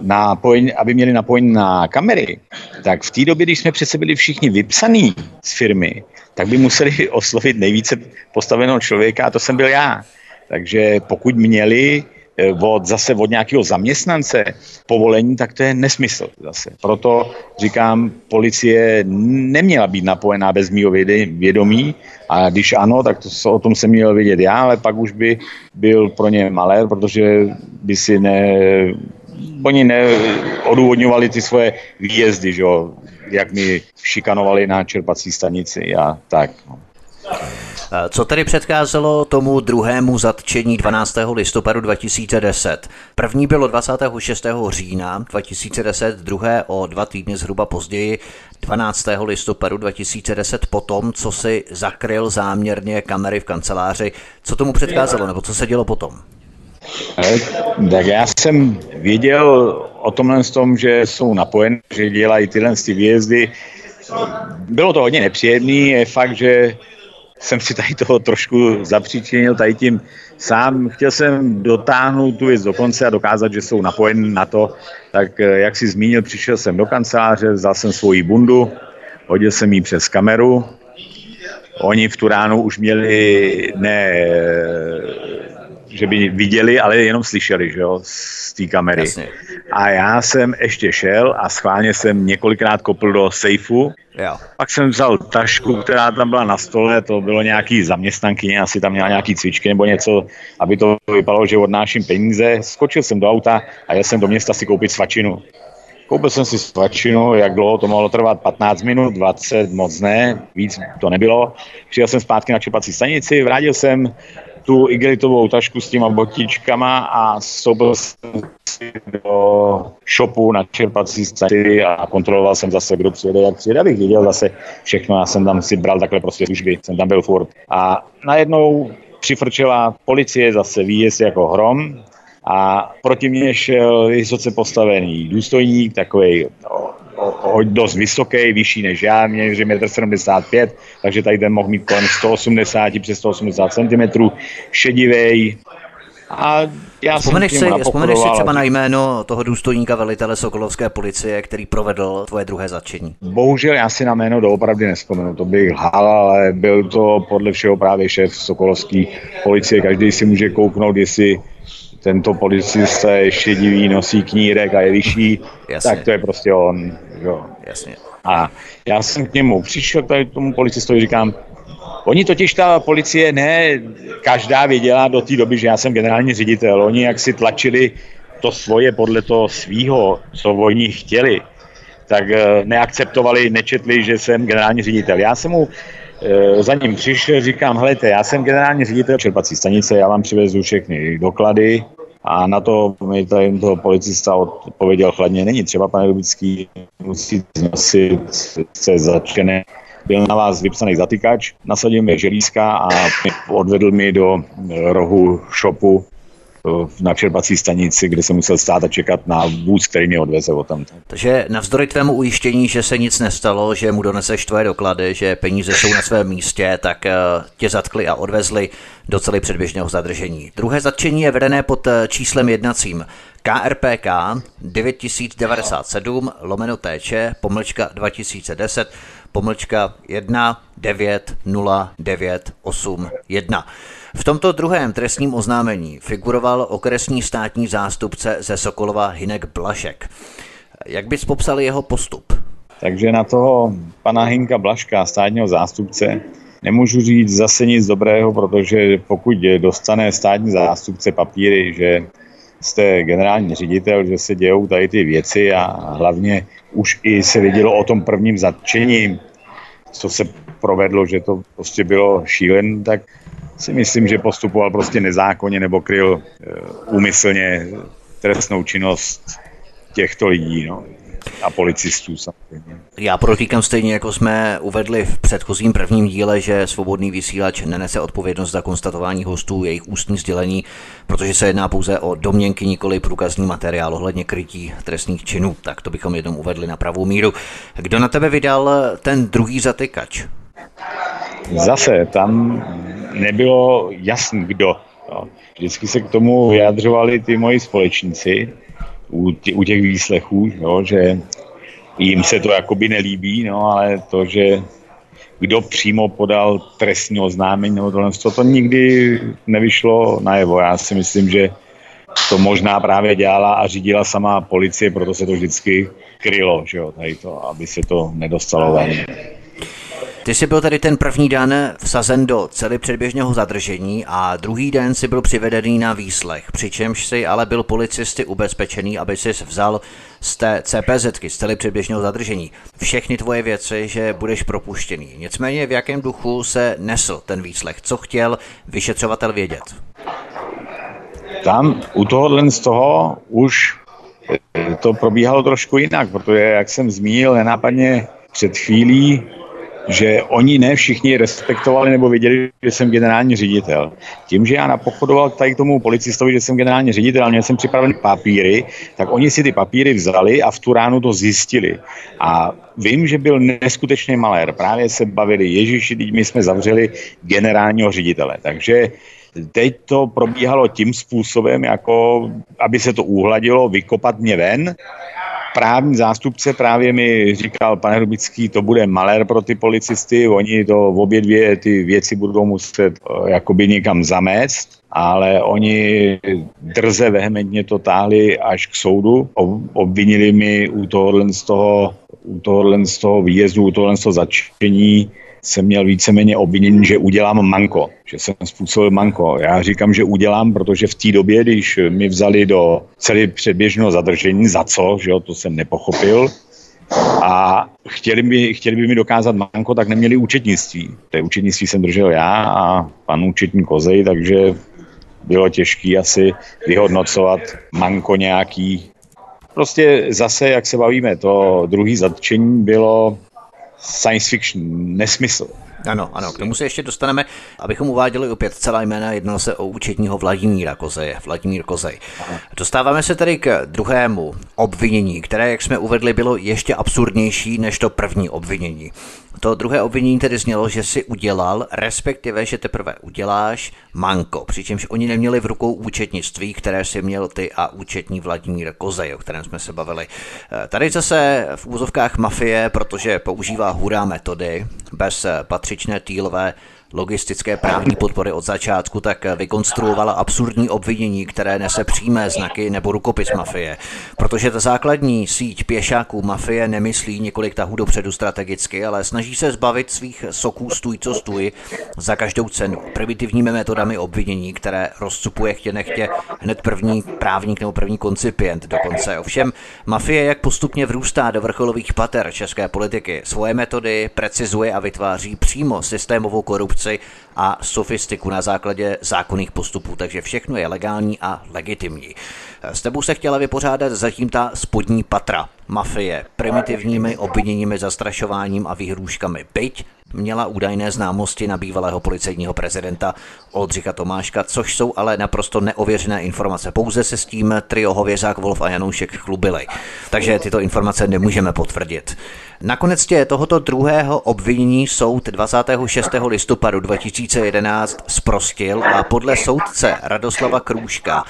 Speaker 2: napojení, aby měli napojení na kamery, tak v té době, když jsme přece byli všichni vypsaní z firmy, tak by museli oslovit nejvíce postaveného člověka a to jsem byl já. Takže pokud měli od, zase od nějakého zaměstnance povolení, tak to je nesmysl zase. Proto říkám, policie neměla být napojená bez mýho vědomí a když ano, tak to, o tom jsem měl vědět já, ale pak už by byl pro ně malé, protože by si ne, oni neodůvodňovali ty svoje výjezdy, že jo, jak mi šikanovali na čerpací stanici a tak. No.
Speaker 1: Co tedy předcházelo tomu druhému zatčení 12. listopadu 2010? První bylo 26. října 2010, druhé o dva týdny zhruba později 12. listopadu 2010 potom, co si zakryl záměrně kamery v kanceláři. Co tomu předcházelo, nebo co se dělo potom?
Speaker 2: Tak já jsem věděl o tomhle tom, že jsou napojeni, že dělají tyhle ty výjezdy. Bylo to hodně nepříjemný, je fakt, že jsem si tady toho trošku zapříčinil tady tím sám. Chtěl jsem dotáhnout tu věc do konce a dokázat, že jsou napojeni na to. Tak eh, jak si zmínil, přišel jsem do kanceláře, vzal jsem svoji bundu, hodil jsem ji přes kameru. Oni v tu ránu už měli ne že by viděli, ale jenom slyšeli, že jo, z té kamery. Jasně. A já jsem ještě šel a schválně jsem několikrát kopl do sejfu. Jo. Pak jsem vzal tašku, která tam byla na stole, to bylo nějaký zaměstnankyně, asi tam měla nějaký cvičky nebo něco, aby to vypadalo, že odnáším peníze. Skočil jsem do auta a jel jsem do města si koupit svačinu. Koupil jsem si svačinu, jak dlouho to mohlo trvat, 15 minut, 20, moc ne, víc to nebylo. Přijel jsem zpátky na čepací stanici, vrátil jsem tu igelitovou tašku s těma botičkama a sobil jsem si do shopu na čerpací stanici a kontroloval jsem zase, kdo přijede, jak přijede, abych viděl zase všechno. Já jsem tam si bral takhle prostě služby, jsem tam byl furt. A najednou přifrčela policie zase výjezd jako hrom, a proti mně šel vysoce postavený důstojník, takový dost vysoký, vyšší než já, měří 1,75 m, takže tady ten mohl mít kolem 180, přes 180 cm, šedivej,
Speaker 1: a já vzpomeneš si, vzpomeneš si třeba na jméno toho důstojníka velitele Sokolovské policie, který provedl tvoje druhé zatčení?
Speaker 2: Bohužel já si na jméno doopravdy nespomenu, to bych lhal, ale byl to podle všeho právě šéf Sokolovské policie. Každý si může kouknout, jestli tento policista je šedivý, nosí knírek a je vyšší, Jasně. tak to je prostě on. Jo. Jasně. A já jsem k němu přišel, tady tomu policistovi říkám, Oni totiž ta policie ne každá věděla do té doby, že já jsem generální ředitel. Oni jak si tlačili to svoje podle toho svýho, co oni chtěli, tak eh, neakceptovali, nečetli, že jsem generální ředitel. Já jsem mu e, za ním přišel, říkám, helejte, já jsem generální ředitel čerpací stanice, já vám přivezu všechny doklady, a na to mi tady toho policista odpověděl chladně, není třeba, pane Rubický, musí nosit se začené byl na vás vypsaný zatykač, nasadil mi želízka a odvedl mi do rohu šopu na čerpací stanici, kde jsem musel stát a čekat na vůz, který mě odveze o tam.
Speaker 1: Takže navzdory tvému ujištění, že se nic nestalo, že mu doneseš tvoje doklady, že peníze jsou na svém místě, tak eh, tě zatkli a odvezli do celé předběžného zadržení. Druhé zatčení je vedené pod eh, číslem jednacím KRPK 9097 lomeno TČ pomlčka 2010 pomlčka 1 9 0 9 8 1. V tomto druhém trestním oznámení figuroval okresní státní zástupce ze Sokolova Hinek Blašek. Jak bys popsal jeho postup?
Speaker 2: Takže na toho pana Hinka Blaška, státního zástupce, nemůžu říct zase nic dobrého, protože pokud dostane státní zástupce papíry, že jste generální ředitel, že se dějou tady ty věci a hlavně už i se vidělo o tom prvním zatčení, co se provedlo, že to prostě bylo šílen, tak si myslím, že postupoval prostě nezákonně nebo kryl eh, úmyslně trestnou činnost těchto lidí. No a policistů samozřejmě.
Speaker 1: Já protýkám stejně, jako jsme uvedli v předchozím prvním díle, že svobodný vysílač nenese odpovědnost za konstatování hostů jejich ústní sdělení, protože se jedná pouze o domněnky, nikoli průkazní materiál ohledně krytí trestných činů. Tak to bychom jednou uvedli na pravou míru. Kdo na tebe vydal ten druhý zatykač?
Speaker 2: Zase tam nebylo jasný, kdo. Vždycky se k tomu vyjadřovali ty moji společníci, u, tě, u těch výslechů, jo, že jim se to jakoby nelíbí, no, ale to, že kdo přímo podal trestní oznámení nebo tohle, to, to nikdy nevyšlo najevo. Já si myslím, že to možná právě dělala a řídila sama policie, proto se to vždycky krylo, že jo, tady to, aby se to nedostalo ven.
Speaker 1: Ty jsi byl tady ten první den vsazen do celý předběžného zadržení a druhý den si byl přivedený na výslech, přičemž si ale byl policisty ubezpečený, aby si vzal z té CPZky, z celý předběžného zadržení, všechny tvoje věci, že budeš propuštěný. Nicméně v jakém duchu se nesl ten výslech? Co chtěl vyšetřovatel vědět?
Speaker 2: Tam u tohohle z toho už to probíhalo trošku jinak, protože, jak jsem zmínil nenápadně před chvílí, že oni ne všichni respektovali nebo věděli, že jsem generální ředitel. Tím, že já napochodoval tady k tomu policistovi, že jsem generální ředitel, ale měl jsem připravené papíry, tak oni si ty papíry vzali a v tu ránu to zjistili. A vím, že byl neskutečný malér. Právě se bavili, Ježíši, teď my jsme zavřeli generálního ředitele. Takže teď to probíhalo tím způsobem, jako aby se to uhladilo, vykopat mě ven právní zástupce právě mi říkal, pane Rubický, to bude malér pro ty policisty, oni to v obě dvě ty věci budou muset eh, jakoby někam zamést, ale oni drze vehementně to táhli až k soudu. Obvinili mi u tohohle z toho, u tohohle z toho výjezdu, u tohohle z toho začení jsem měl víceméně obvinění, že udělám manko, že jsem způsobil manko. Já říkám, že udělám, protože v té době, když mi vzali do celé předběžného zadržení, za co, že jo, to jsem nepochopil, a chtěli by, chtěli by mi dokázat manko, tak neměli účetnictví. To účetnictví jsem držel já a pan účetní Kozej, takže bylo těžké asi vyhodnocovat manko nějaký. Prostě zase, jak se bavíme, to druhý zatčení bylo science fiction, nesmysl.
Speaker 1: Ano, ano, k tomu se ještě dostaneme, abychom uváděli opět celá jména, jednalo se o účetního Vladimíra Kozeje, Vladimír Kozej. Dostáváme se tedy k druhému obvinění, které, jak jsme uvedli, bylo ještě absurdnější než to první obvinění. To druhé obvinění tedy znělo, že si udělal, respektive, že teprve uděláš manko, přičemž oni neměli v rukou účetnictví, které si měl ty a účetní Vladimír Kozej, o kterém jsme se bavili. Eh, tady zase v úzovkách mafie, protože používá hurá metody, bez patřičné týlové logistické právní podpory od začátku, tak vykonstruovala absurdní obvinění, které nese přímé znaky nebo rukopis mafie. Protože ta základní síť pěšáků mafie nemyslí několik tahů dopředu strategicky, ale snaží se zbavit svých soků stůj co stůj za každou cenu. Primitivními metodami obvinění, které rozcupuje chtě nechtě hned první právník nebo první koncipient dokonce. Ovšem, mafie jak postupně vrůstá do vrcholových pater české politiky, svoje metody precizuje a vytváří přímo systémovou korupci korupci a sofistiku na základě zákonných postupů, takže všechno je legální a legitimní. S tebou se chtěla vypořádat zatím ta spodní patra mafie, primitivními obviněními, zastrašováním a výhrůžkami. Byť měla údajné známosti na bývalého policejního prezidenta Oldřicha Tomáška, což jsou ale naprosto neověřené informace. Pouze se s tím trio Hověřák, Wolf a Janoušek chlubili. Takže tyto informace nemůžeme potvrdit. Nakonec tě tohoto druhého obvinění soud 26. listopadu 2011 zprostil a podle soudce Radoslava Krůžka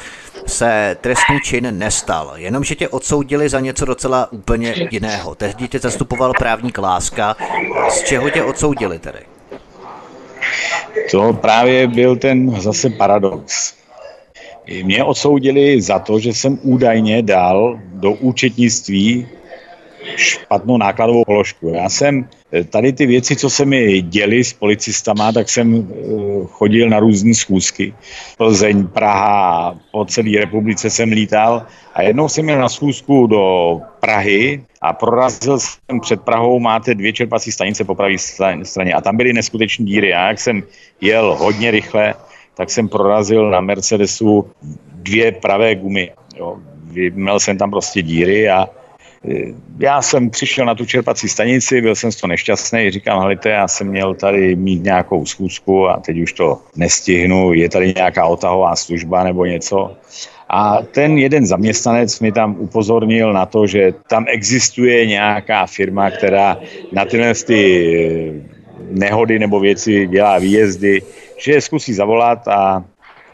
Speaker 1: se trestný čin nestal, jenomže tě odsoudili za něco docela úplně jiného. Tehdy tě zastupoval právník Láska. Z čeho tě odsoudili tedy?
Speaker 2: To právě byl ten zase paradox. Mě odsoudili za to, že jsem údajně dal do účetnictví špatnou nákladovou položku. Já jsem tady ty věci, co se mi děli s policistama, tak jsem eh, chodil na různé schůzky. Plzeň, Praha, po celé republice jsem lítal a jednou jsem měl na schůzku do Prahy a prorazil jsem před Prahou, máte dvě čerpací stanice po pravé straně a tam byly neskutečné díry. A jak jsem jel hodně rychle, tak jsem prorazil na Mercedesu dvě pravé gumy. Jo. Měl jsem tam prostě díry a já jsem přišel na tu čerpací stanici, byl jsem z toho nešťastný, říkám, hejte, já jsem měl tady mít nějakou schůzku a teď už to nestihnu, je tady nějaká otahová služba nebo něco. A ten jeden zaměstnanec mi tam upozornil na to, že tam existuje nějaká firma, která na tyhle ty nehody nebo věci dělá výjezdy, že je zkusí zavolat a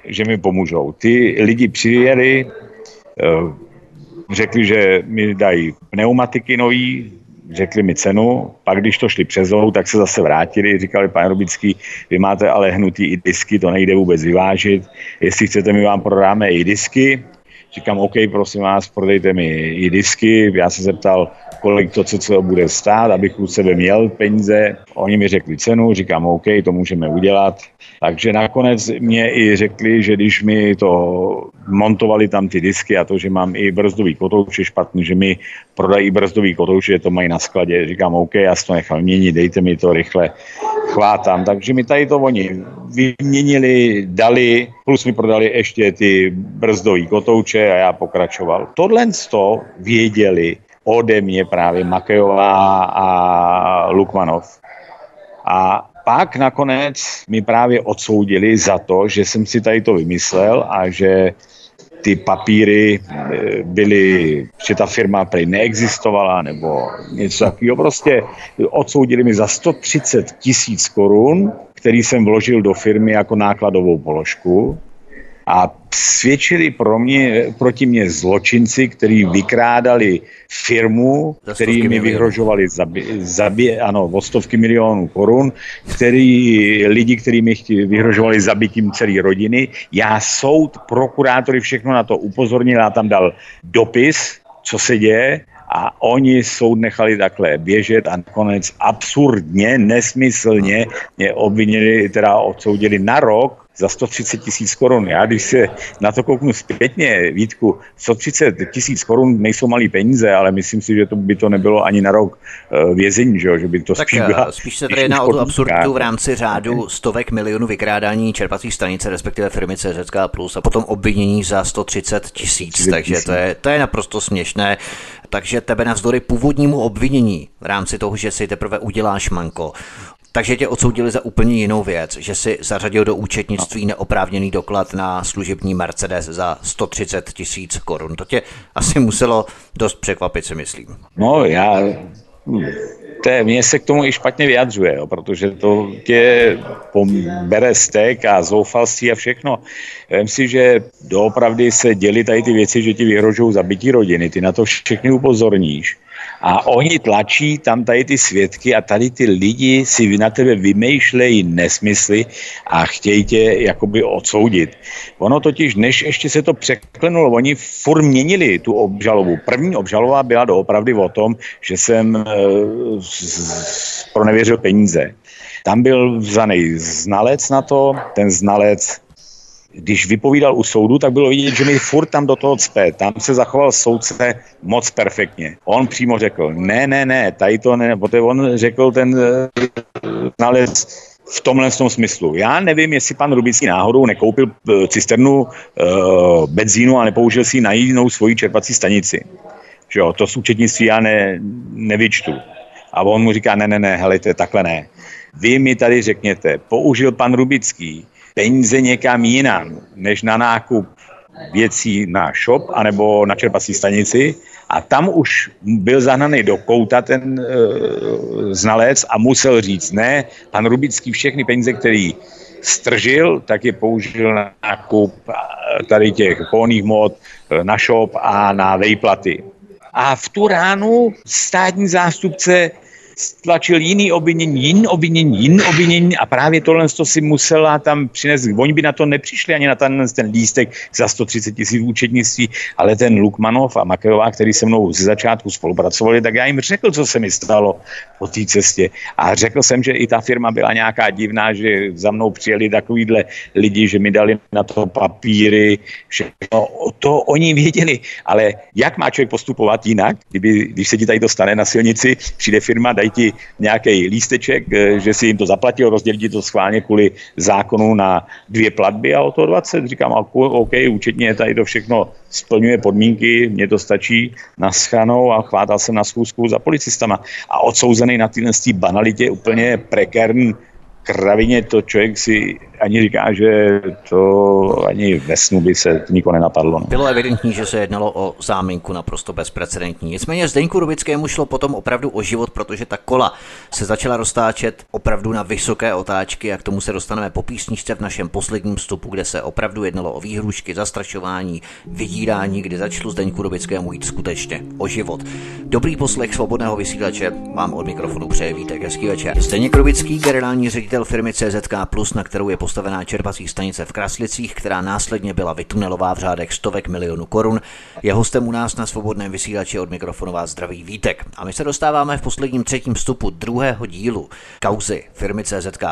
Speaker 2: že mi pomůžou. Ty lidi přijeli, eh, řekli, že mi dají pneumatiky nový, řekli mi cenu, pak když to šli přes louh, tak se zase vrátili, říkali, pane Rubický, vy máte ale hnutý i disky, to nejde vůbec vyvážit, jestli chcete, my vám prodáme i disky, Říkám, OK, prosím vás, prodejte mi i disky. Já se zeptal, kolik to co bude stát, abych u sebe měl peníze. Oni mi řekli cenu, říkám, OK, to můžeme udělat. Takže nakonec mě i řekli, že když mi to montovali tam ty disky a to, že mám i brzdový kotouč je špatný, že mi prodají brzdový kotouč, že to mají na skladě. Říkám, OK, já si to nechám měnit, dejte mi to rychle, chvátám. Takže mi tady to oni vyměnili, dali, plus mi prodali ještě ty brzdový kotouče a já pokračoval. Tohle to věděli ode mě právě Makejová a Lukmanov. A pak nakonec mi právě odsoudili za to, že jsem si tady to vymyslel a že ty papíry eh, byly, že ta firma prej neexistovala nebo něco takového. Prostě odsoudili mi za 130 tisíc korun, který jsem vložil do firmy jako nákladovou položku a svědčili pro mě, proti mě zločinci, kteří vykrádali firmu, který mi vyhrožovali zabi, zabi, ano, o stovky milionů korun, který, lidi, kteří mi vyhrožovali zabitím celé rodiny. Já soud, prokurátory, všechno na to upozornil, já tam dal dopis, co se děje a oni soud nechali takhle běžet a nakonec absurdně, nesmyslně mě obvinili, teda odsoudili na rok za 130 tisíc korun. Já když se na to kouknu zpětně, Vítku, 130 tisíc korun nejsou malý peníze, ale myslím si, že to by to nebylo ani na rok eh, vězení, že, že by to
Speaker 1: tak spíš eh, byla, spíš se tady jedná o tu absurditu v rámci řádu stovek milionů vykrádání čerpací stanice, respektive firmy CZK Plus a potom obvinění za 130 tisíc, takže to je, to je naprosto směšné. Takže tebe navzdory původnímu obvinění v rámci toho, že si teprve uděláš manko, takže tě odsoudili za úplně jinou věc, že si zařadil do účetnictví neoprávněný doklad na služební Mercedes za 130 tisíc korun. To tě asi muselo dost překvapit, si myslím.
Speaker 2: No, já to je, mě se k tomu i špatně vyjadřuje, jo, protože to tě bere stek a zoufalství a všechno. Vím si, že doopravdy se děli tady ty věci, že ti vyhrožují zabití rodiny, ty na to všechny upozorníš a oni tlačí tam tady ty svědky a tady ty lidi si na tebe vymýšlejí nesmysly a chtějí tě jakoby odsoudit. Ono totiž, než ještě se to překlenulo, oni furt měnili tu obžalobu. První obžaloba byla doopravdy o tom, že jsem e, pronevěřil peníze. Tam byl vzaný znalec na to, ten znalec když vypovídal u soudu, tak bylo vidět, že mi furt tam do toho cpe. Tam se zachoval soudce moc perfektně. On přímo řekl, ne, ne, ne, tady to ne, protože on řekl ten eh, znalec v tomhle tom smyslu. Já nevím, jestli pan Rubický náhodou nekoupil eh, cisternu uh, benzínu a nepoužil si na jinou svoji čerpací stanici. Že jo, to z účetnictví já ne, nevyčtu. A on mu říká, ne, ne, ne, helejte, takhle ne. Vy mi tady řekněte, použil pan Rubický peníze někam jinam, než na nákup věcí na shop anebo na čerpací stanici a tam už byl zahnaný do kouta ten e, znalec a musel říct ne, pan Rubický všechny peníze, který stržil, tak je použil na nákup tady těch polných mod e, na shop a na vejplaty. A v tu ránu státní zástupce stlačil jiný obvinění, jiný obvinění, jiný obvinění a právě tohle to si musela tam přinést. Oni by na to nepřišli ani na ten, ten lístek za 130 tisíc účetnictví, ale ten Lukmanov a Makejová, který se mnou ze začátku spolupracovali, tak já jim řekl, co se mi stalo po té cestě. A řekl jsem, že i ta firma byla nějaká divná, že za mnou přijeli takovýhle lidi, že mi dali na to papíry, že no, to oni věděli, ale jak má člověk postupovat jinak, kdyby, když se ti tady dostane na silnici, přijde firma, dají ti nějaký lísteček, eh, že si jim to zaplatil, rozdělí to schválně kvůli zákonu na dvě platby a o to 20. Říkám, OK, účetně tady to všechno splňuje podmínky, mně to stačí na schanou a chvátal jsem na schůzku za policistama. A odsouzený na tyhle banalitě úplně prekérní kravině to člověk si ani říká, že to ani ve snu by se nikoho nenapadlo. No.
Speaker 1: Bylo evidentní, že se jednalo o záminku naprosto bezprecedentní. Nicméně Zdeňku Rubickému šlo potom opravdu o život, protože ta kola se začala roztáčet opravdu na vysoké otáčky a k tomu se dostaneme po písničce v našem posledním vstupu, kde se opravdu jednalo o výhrušky, zastrašování, vydírání, kdy začalo Zdeňku Rubickému jít skutečně o život. Dobrý poslech svobodného vysílače vám od mikrofonu přeje Vítek, hezký večer. Zdeněk Rubický, generální ředitel firmy CZK+, na kterou je postavená čerpací stanice v Kraslicích, která následně byla vytunelová v řádech stovek milionů korun. Je hostem u nás na svobodném vysílači od mikrofonu vás zdraví Vítek. A my se dostáváme v posledním třetím vstupu druhého dílu kauzy firmy CZK+.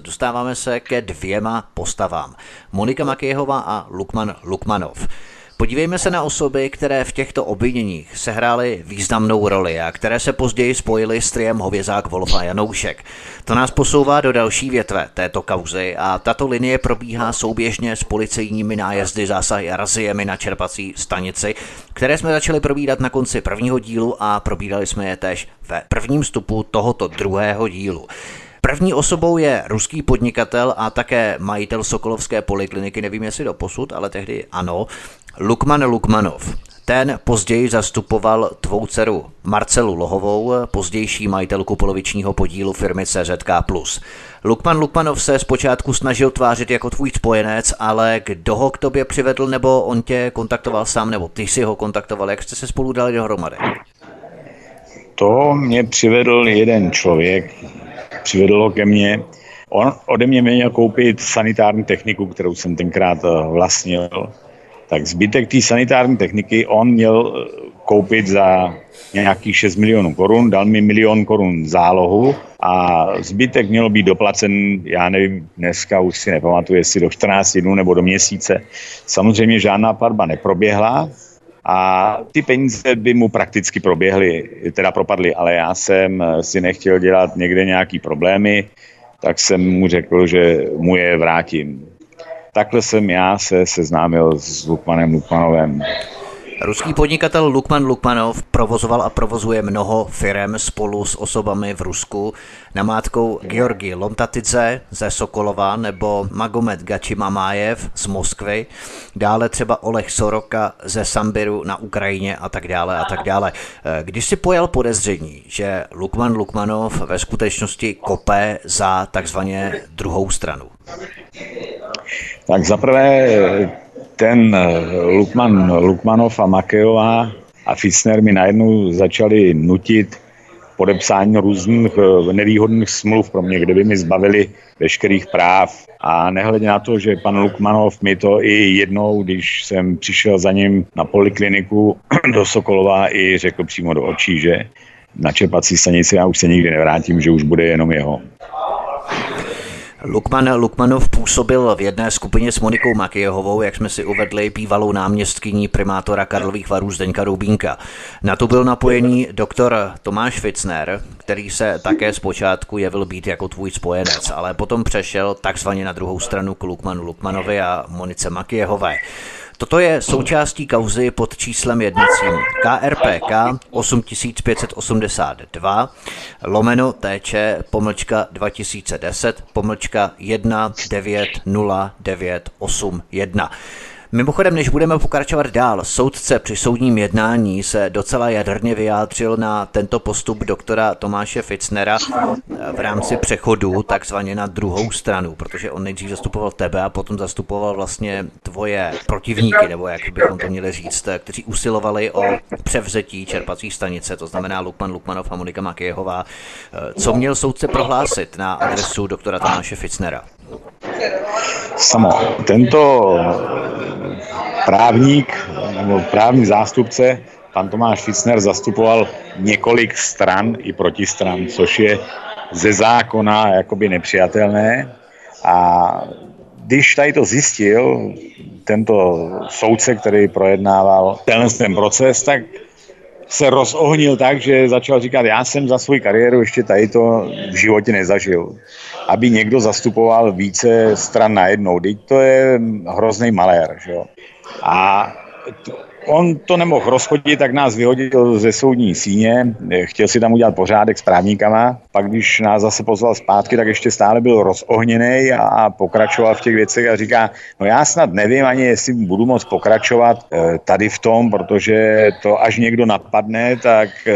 Speaker 1: Dostáváme se ke dvěma postavám. Monika Makejhová a Lukman Lukmanov. Podívejme se na osoby, které v těchto obviněních sehrály významnou roli a které se později spojily s triem Hovězák, Wolf a Janoušek. To nás posouvá do další větve této kauzy a tato linie probíhá souběžně s policejními nájezdy, zásahy a raziemi na čerpací stanici, které jsme začali probídat na konci prvního dílu a probídali jsme je též ve prvním stupu tohoto druhého dílu. První osobou je ruský podnikatel a také majitel Sokolovské polikliniky, nevím jestli do posud, ale tehdy ano, Lukman Lukmanov. Ten později zastupoval tvou dceru Marcelu Lohovou, pozdější majitelku polovičního podílu firmy CZK+. Lukman Lukmanov se zpočátku snažil tvářit jako tvůj spojenec, ale kdo ho k tobě přivedl, nebo on tě kontaktoval sám, nebo ty si ho kontaktoval, jak jste se spolu dali dohromady?
Speaker 2: To mě přivedl jeden člověk, přivedl ho ke mně. On ode mě měl koupit sanitární techniku, kterou jsem tenkrát vlastnil tak zbytek té sanitární techniky on měl eh, koupit za nějakých 6 milionů korun, dal mi milion korun zálohu a zbytek mělo být doplacen, já nevím, dneska už si nepamatuju, jestli do 14 dnů nebo do měsíce. Samozřejmě žádná platba neproběhla, a ty peníze by mu prakticky proběhly, teda propadly, ale já jsem si nechtěl dělat někde nějaký problémy, tak jsem mu řekl, že mu je vrátím. Takhle jsem já se seznámil s Lukmanem Lukmanovem.
Speaker 1: Ruský podnikatel Lukman Lukmanov provozoval a provozuje mnoho firem spolu s osobami v Rusku, namátkou Georgi Lomtatidze ze Sokolova nebo Magomed Gačimamájev z Moskvy, dále třeba Oleh Soroka ze Sambiru na Ukrajině a tak dále a tak dále. Když si pojal podezření, že Lukman Lukmanov ve skutečnosti kope za takzvaně druhou stranu?
Speaker 2: Tak zaprvé ten eh, Lukman, Lukmanov a Makejová a Fitzner mi najednou začali nutit podepsání různých eh, nevýhodných smluv pro mě, kde by mi zbavili veškerých práv. A nehledě na to, že pan Lukmanov mi to i jednou, když jsem přišel za ním na polikliniku do Sokolova, i řekl přímo do očí, že na čerpací stanici já už se nikdy nevrátím, že už bude jenom jeho.
Speaker 1: Lukman Lukmanov působil v jedné skupině s Monikou Makijehovou, jak jsme si uvedli, bývalou náměstkyní primátora Karlových varů Zdeňka Rubínka. Na to byl napojený doktor Tomáš Fitzner, který se také zpočátku jevil být jako tvůj spojenec, ale potom přešel takzvaně na druhou stranu k Lukmanu Lukmanovi a Monice Makijehové. Toto je součástí kauzy pod číslem jednacím KRPK 8582 lomeno TČ pomlčka 2010 pomlčka 190981. Mimochodem, než budeme pokračovat dál, soudce při soudním jednání se docela jadrně vyjádřil na tento postup doktora Tomáše Fitznera v rámci přechodu takzvaně na druhou stranu, protože on nejdřív zastupoval tebe a potom zastupoval vlastně tvoje protivníky, nebo jak bychom to měli říct, kteří usilovali o převzetí čerpací stanice, to znamená Lukman Lukmanov a Monika Makijehová. Co měl soudce prohlásit na adresu doktora Tomáše Fitznera?
Speaker 2: Samo. Tento právník nebo právní zástupce, pan Tomáš Fitzner, zastupoval několik stran i protistran, což je ze zákona jakoby nepřijatelné. A když tady to zjistil tento soudce, který projednával tenhle ten proces, tak se rozohnil tak, že začal říkat, já jsem za svou kariéru ještě tady to v životě nezažil. Aby někdo zastupoval více stran najednou. Teď to je hrozný malér. Že jo? A On to nemohl rozchodit, tak nás vyhodil ze soudní síně, chtěl si tam udělat pořádek s právníkama, pak když nás zase pozval zpátky, tak ještě stále byl rozohněný a pokračoval v těch věcech a říká, no já snad nevím ani, jestli budu moct pokračovat eh, tady v tom, protože to až někdo napadne, tak eh,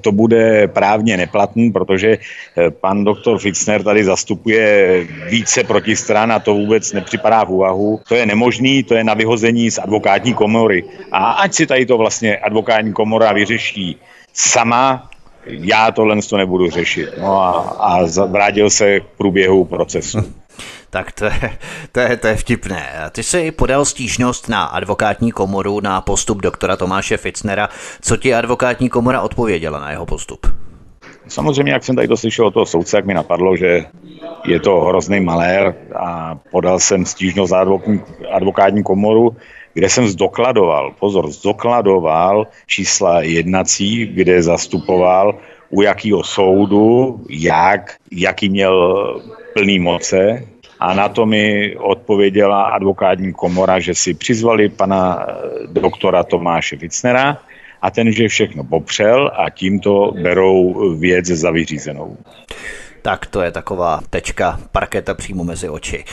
Speaker 2: to bude právně neplatný, protože eh, pan doktor Fitzner tady zastupuje více protistran a to vůbec nepřipadá v úvahu. To je nemožný, to je na vyhození z advokátní komory. A ať si tady to vlastně advokátní komora vyřeší sama, já tohle to nebudu řešit. No a, a vrátil se k průběhu procesu.
Speaker 1: Tak to je, to, je, to je vtipné. Ty jsi podal stížnost na advokátní komoru na postup doktora Tomáše Fitznera. Co ti advokátní komora odpověděla na jeho postup?
Speaker 2: Samozřejmě, jak jsem tady to slyšel od toho soudce, jak mi napadlo, že je to hrozný malér a podal jsem stížnost za advokátní komoru, kde jsem zdokladoval, pozor, zdokladoval čísla jednací, kde zastupoval u jakého soudu, jak, jaký měl plný moce. A na to mi odpověděla advokátní komora, že si přizvali pana eh, doktora Tomáše Vicnera a ten, že všechno popřel a tímto berou věc za vyřízenou.
Speaker 1: Tak to je taková tečka parketa přímo mezi oči.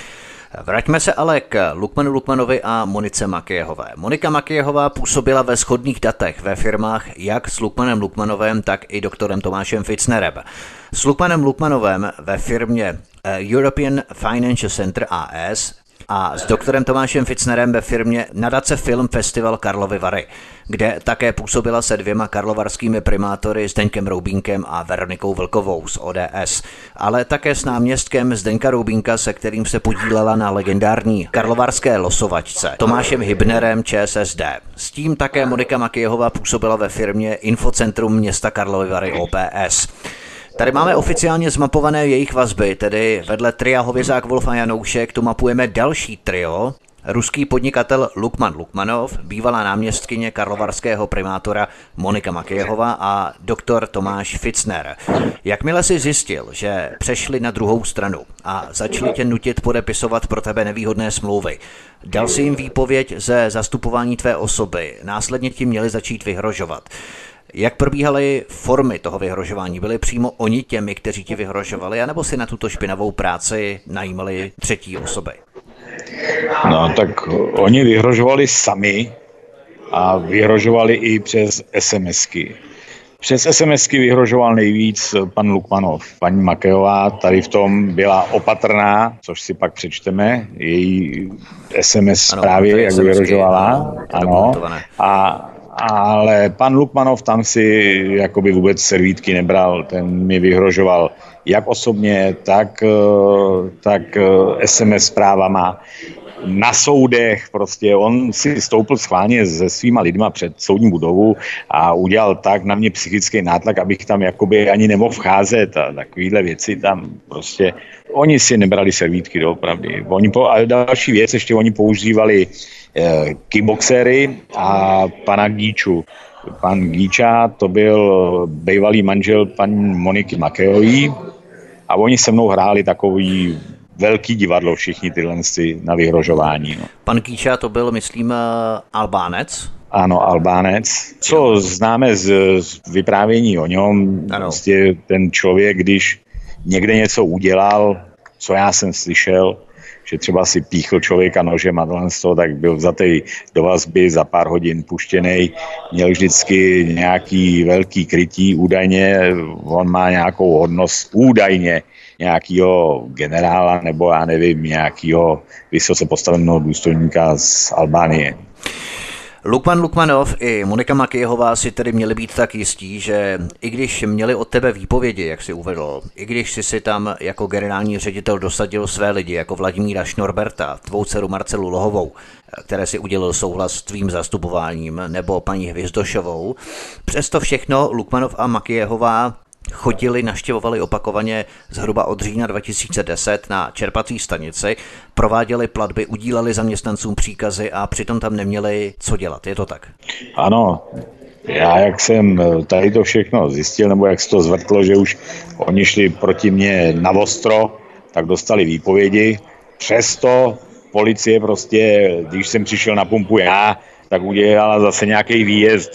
Speaker 1: Vraťme se ale k Lukmanu Lukmanovi a Monice Makijehové. Monika Makijehová působila ve shodných datech ve firmách jak s Lukmanem Lukmanovem, tak i doktorem Tomášem Fitznerem. S Lukmanem Lukmanovem ve firmě eh, European Financial Center AS a s doktorem Tomášem Fitznerem ve firmě Nadace Film Festival Karlovy Vary, kde také působila se dvěma karlovarskými primátory Zdeňkem Roubínkem a Veronikou Vlkovou z ODS, ale také s náměstkem Zdeňka Roubínka, se kterým se podílela na legendární karlovarské losovačce Tomášem Hybnerem ČSSD. S tím také Monika Makijehová působila ve firmě Infocentrum města Karlovy Vary OPS. Tady máme oficiálně zmapované jejich vazby, tedy vedle tria Hovězák Wolf a Janoušek tu mapujeme další trio, Ruský podnikatel Lukman Lukmanov, bývalá náměstkyně karlovarského primátora Monika Makejehová a doktor Tomáš Fitzner. Jakmile si zjistil, že přešli na druhou stranu a začali tě nutit podepisovat pro tebe nevýhodné smlouvy, dal si jim výpověď ze zastupování tvé osoby, následně ti měli začít vyhrožovat. Jak probíhaly formy toho vyhrožování? Byli přímo oni těmi, kteří ti vyhrožovali, anebo si na tuto špinavou práci najímali třetí osoby?
Speaker 2: No tak oni vyhrožovali sami a vyhrožovali i přes SMSky. Přes SMSky vyhrožoval nejvíc pan Lukmanov. Paní Makejová tady v tom byla opatrná, což si pak přečteme, její SMS zprávy, jak vyhrožovala. Ano, a ale pan Lukmanov tam si jakoby vůbec servítky nebral, ten mi vyhrožoval jak osobně, tak, eh, tak SMS eh, zprávama na soudech, prostě on si stoupil schválně se svýma lidma před soudní budovu a udělal tak na mě psychický nátlak, abych tam jakoby ani nemohl vcházet a takovýhle věci tam prostě, oni si nebrali servítky doopravdy. Oni po, a další věc, ještě oni používali eh, kickboxery a pana Gíču. Pan Gíča to byl bývalý manžel paní Moniky Makejový a oni se mnou hráli takový velký divadlo všichni tyhle na vyhrožování. No.
Speaker 1: Pan Kýča to byl, myslím, Albánec?
Speaker 2: Ano, Albánec. Co známe z, z vyprávění o něm, prostě ten člověk, když někde něco udělal, co já jsem slyšel, že třeba si píchl člověka nožem a toho, tak byl vzatý do vazby za pár hodin puštěný, měl vždycky nějaký velký krytí, údajně on má nějakou hodnost, údajně nějakého generála nebo já nevím, nějakého vysoce postaveného důstojníka z Albánie.
Speaker 1: Lukman Lukmanov i Monika Makijehová si tedy měli být tak jistí, že i když měli od tebe výpovědi, jak si uvedl, i když si si tam jako generální ředitel dosadil své lidi, jako Vladimíra Šnorberta, tvou dceru Marcelu Lohovou, které si udělil souhlas s tvým zastupováním, nebo paní Hvizdošovou, přesto všechno Lukmanov a Makijehová chodili, naštěvovali opakovaně zhruba od října 2010 na čerpací stanici, prováděli platby, udíleli zaměstnancům příkazy a přitom tam neměli co dělat. Je to tak?
Speaker 2: Ano, já jak jsem tady to všechno zjistil, nebo jak se to zvrtlo, že už oni šli proti mně na ostro, tak dostali výpovědi. Přesto policie prostě, když jsem přišel na pumpu já, tak udělala zase nějaký výjezd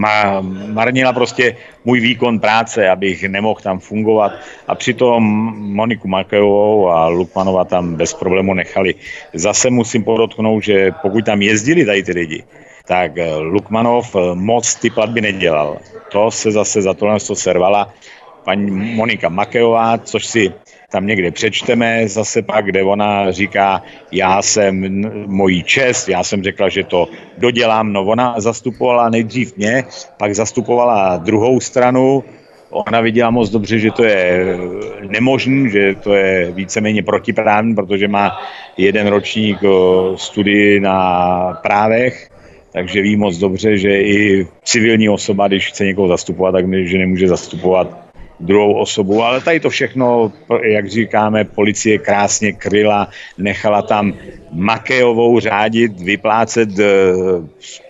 Speaker 2: ma, marnila prostě můj výkon práce, abych nemohl tam fungovat. A přitom Moniku Makejovou a Lukmanova tam bez problému nechali. Zase musím podotknout, že pokud tam jezdili tady ty lidi, tak eh, Lukmanov eh, moc ty platby nedělal. To se zase za tohle servala paní Monika Makejová, což si tam někde přečteme zase pak, kde ona říká, já jsem mojí čest, já jsem řekla, že to dodělám, no ona zastupovala nejdřív mě, pak zastupovala druhou stranu, Ona viděla moc dobře, že to je nemožný, že to je víceméně protiprávní, protože má jeden ročník studii na právech, takže ví moc dobře, že i civilní osoba, když chce někoho zastupovat, tak že nemůže zastupovat druhou osobu, ale tady to všechno, jak říkáme, policie krásně kryla, nechala tam Makejovou řádit, vyplácet eh,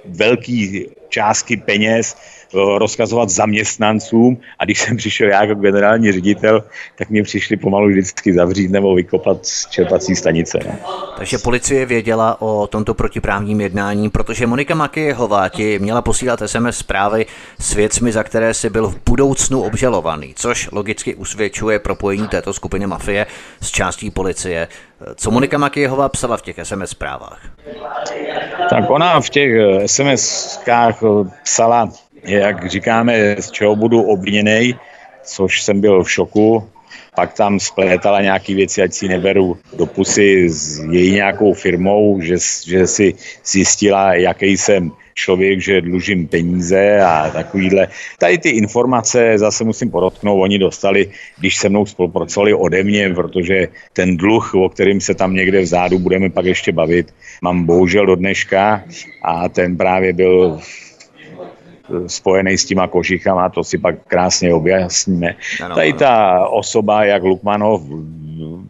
Speaker 2: velký částky peněz, rozkazovat zaměstnancům a když jsem přišel já jako generální ředitel, tak mě přišli pomalu vždycky zavřít nebo vykopat z čerpací stanice. Ne?
Speaker 1: Takže policie věděla o tomto protiprávním jednání, protože Monika Makijehová ti měla posílat SMS zprávy s věcmi, za které si byl v budoucnu obžalovaný, což logicky usvědčuje propojení této skupiny mafie s částí policie. Co Monika Makijehová psala v těch SMS zprávách?
Speaker 2: Tak ona v těch SMS-kách psala jak říkáme, z čeho budu obviněný, což jsem byl v šoku. pak tam splétala nějaké věci, ať si neberu do pusy s její nějakou firmou, že, že si zjistila, jaký jsem člověk, že dlužím peníze a takovýhle. Tady ty informace zase musím podotknout, oni dostali, když se mnou spolupracovali ode mě, protože ten dluh, o kterým se tam někde vzadu budeme pak ještě bavit, mám bohužel do dneška a ten právě byl spojený s těma kožichama, to si pak krásně objasníme. Ano, Tady ta osoba, jak Lukmanov,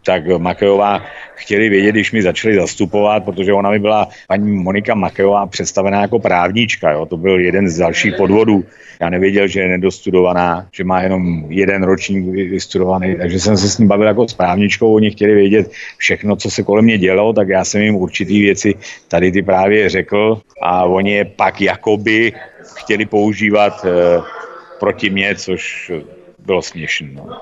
Speaker 2: tak Makejová chtěli vědět, když mi začali zastupovat, protože ona mi byla paní Monika Makejová představená jako právnička. Jo? To byl jeden z dalších podvodů. Já nevěděl, že je nedostudovaná, že má jenom jeden ročník vystudovaný, takže jsem se s ním bavil jako s právničkou. Oni chtěli vědět všechno, co se kolem mě dělo, tak já jsem jim určitý věci tady ty právě řekl a oni je pak jakoby chtěli používat eh, proti mně, což bylo směšné. No.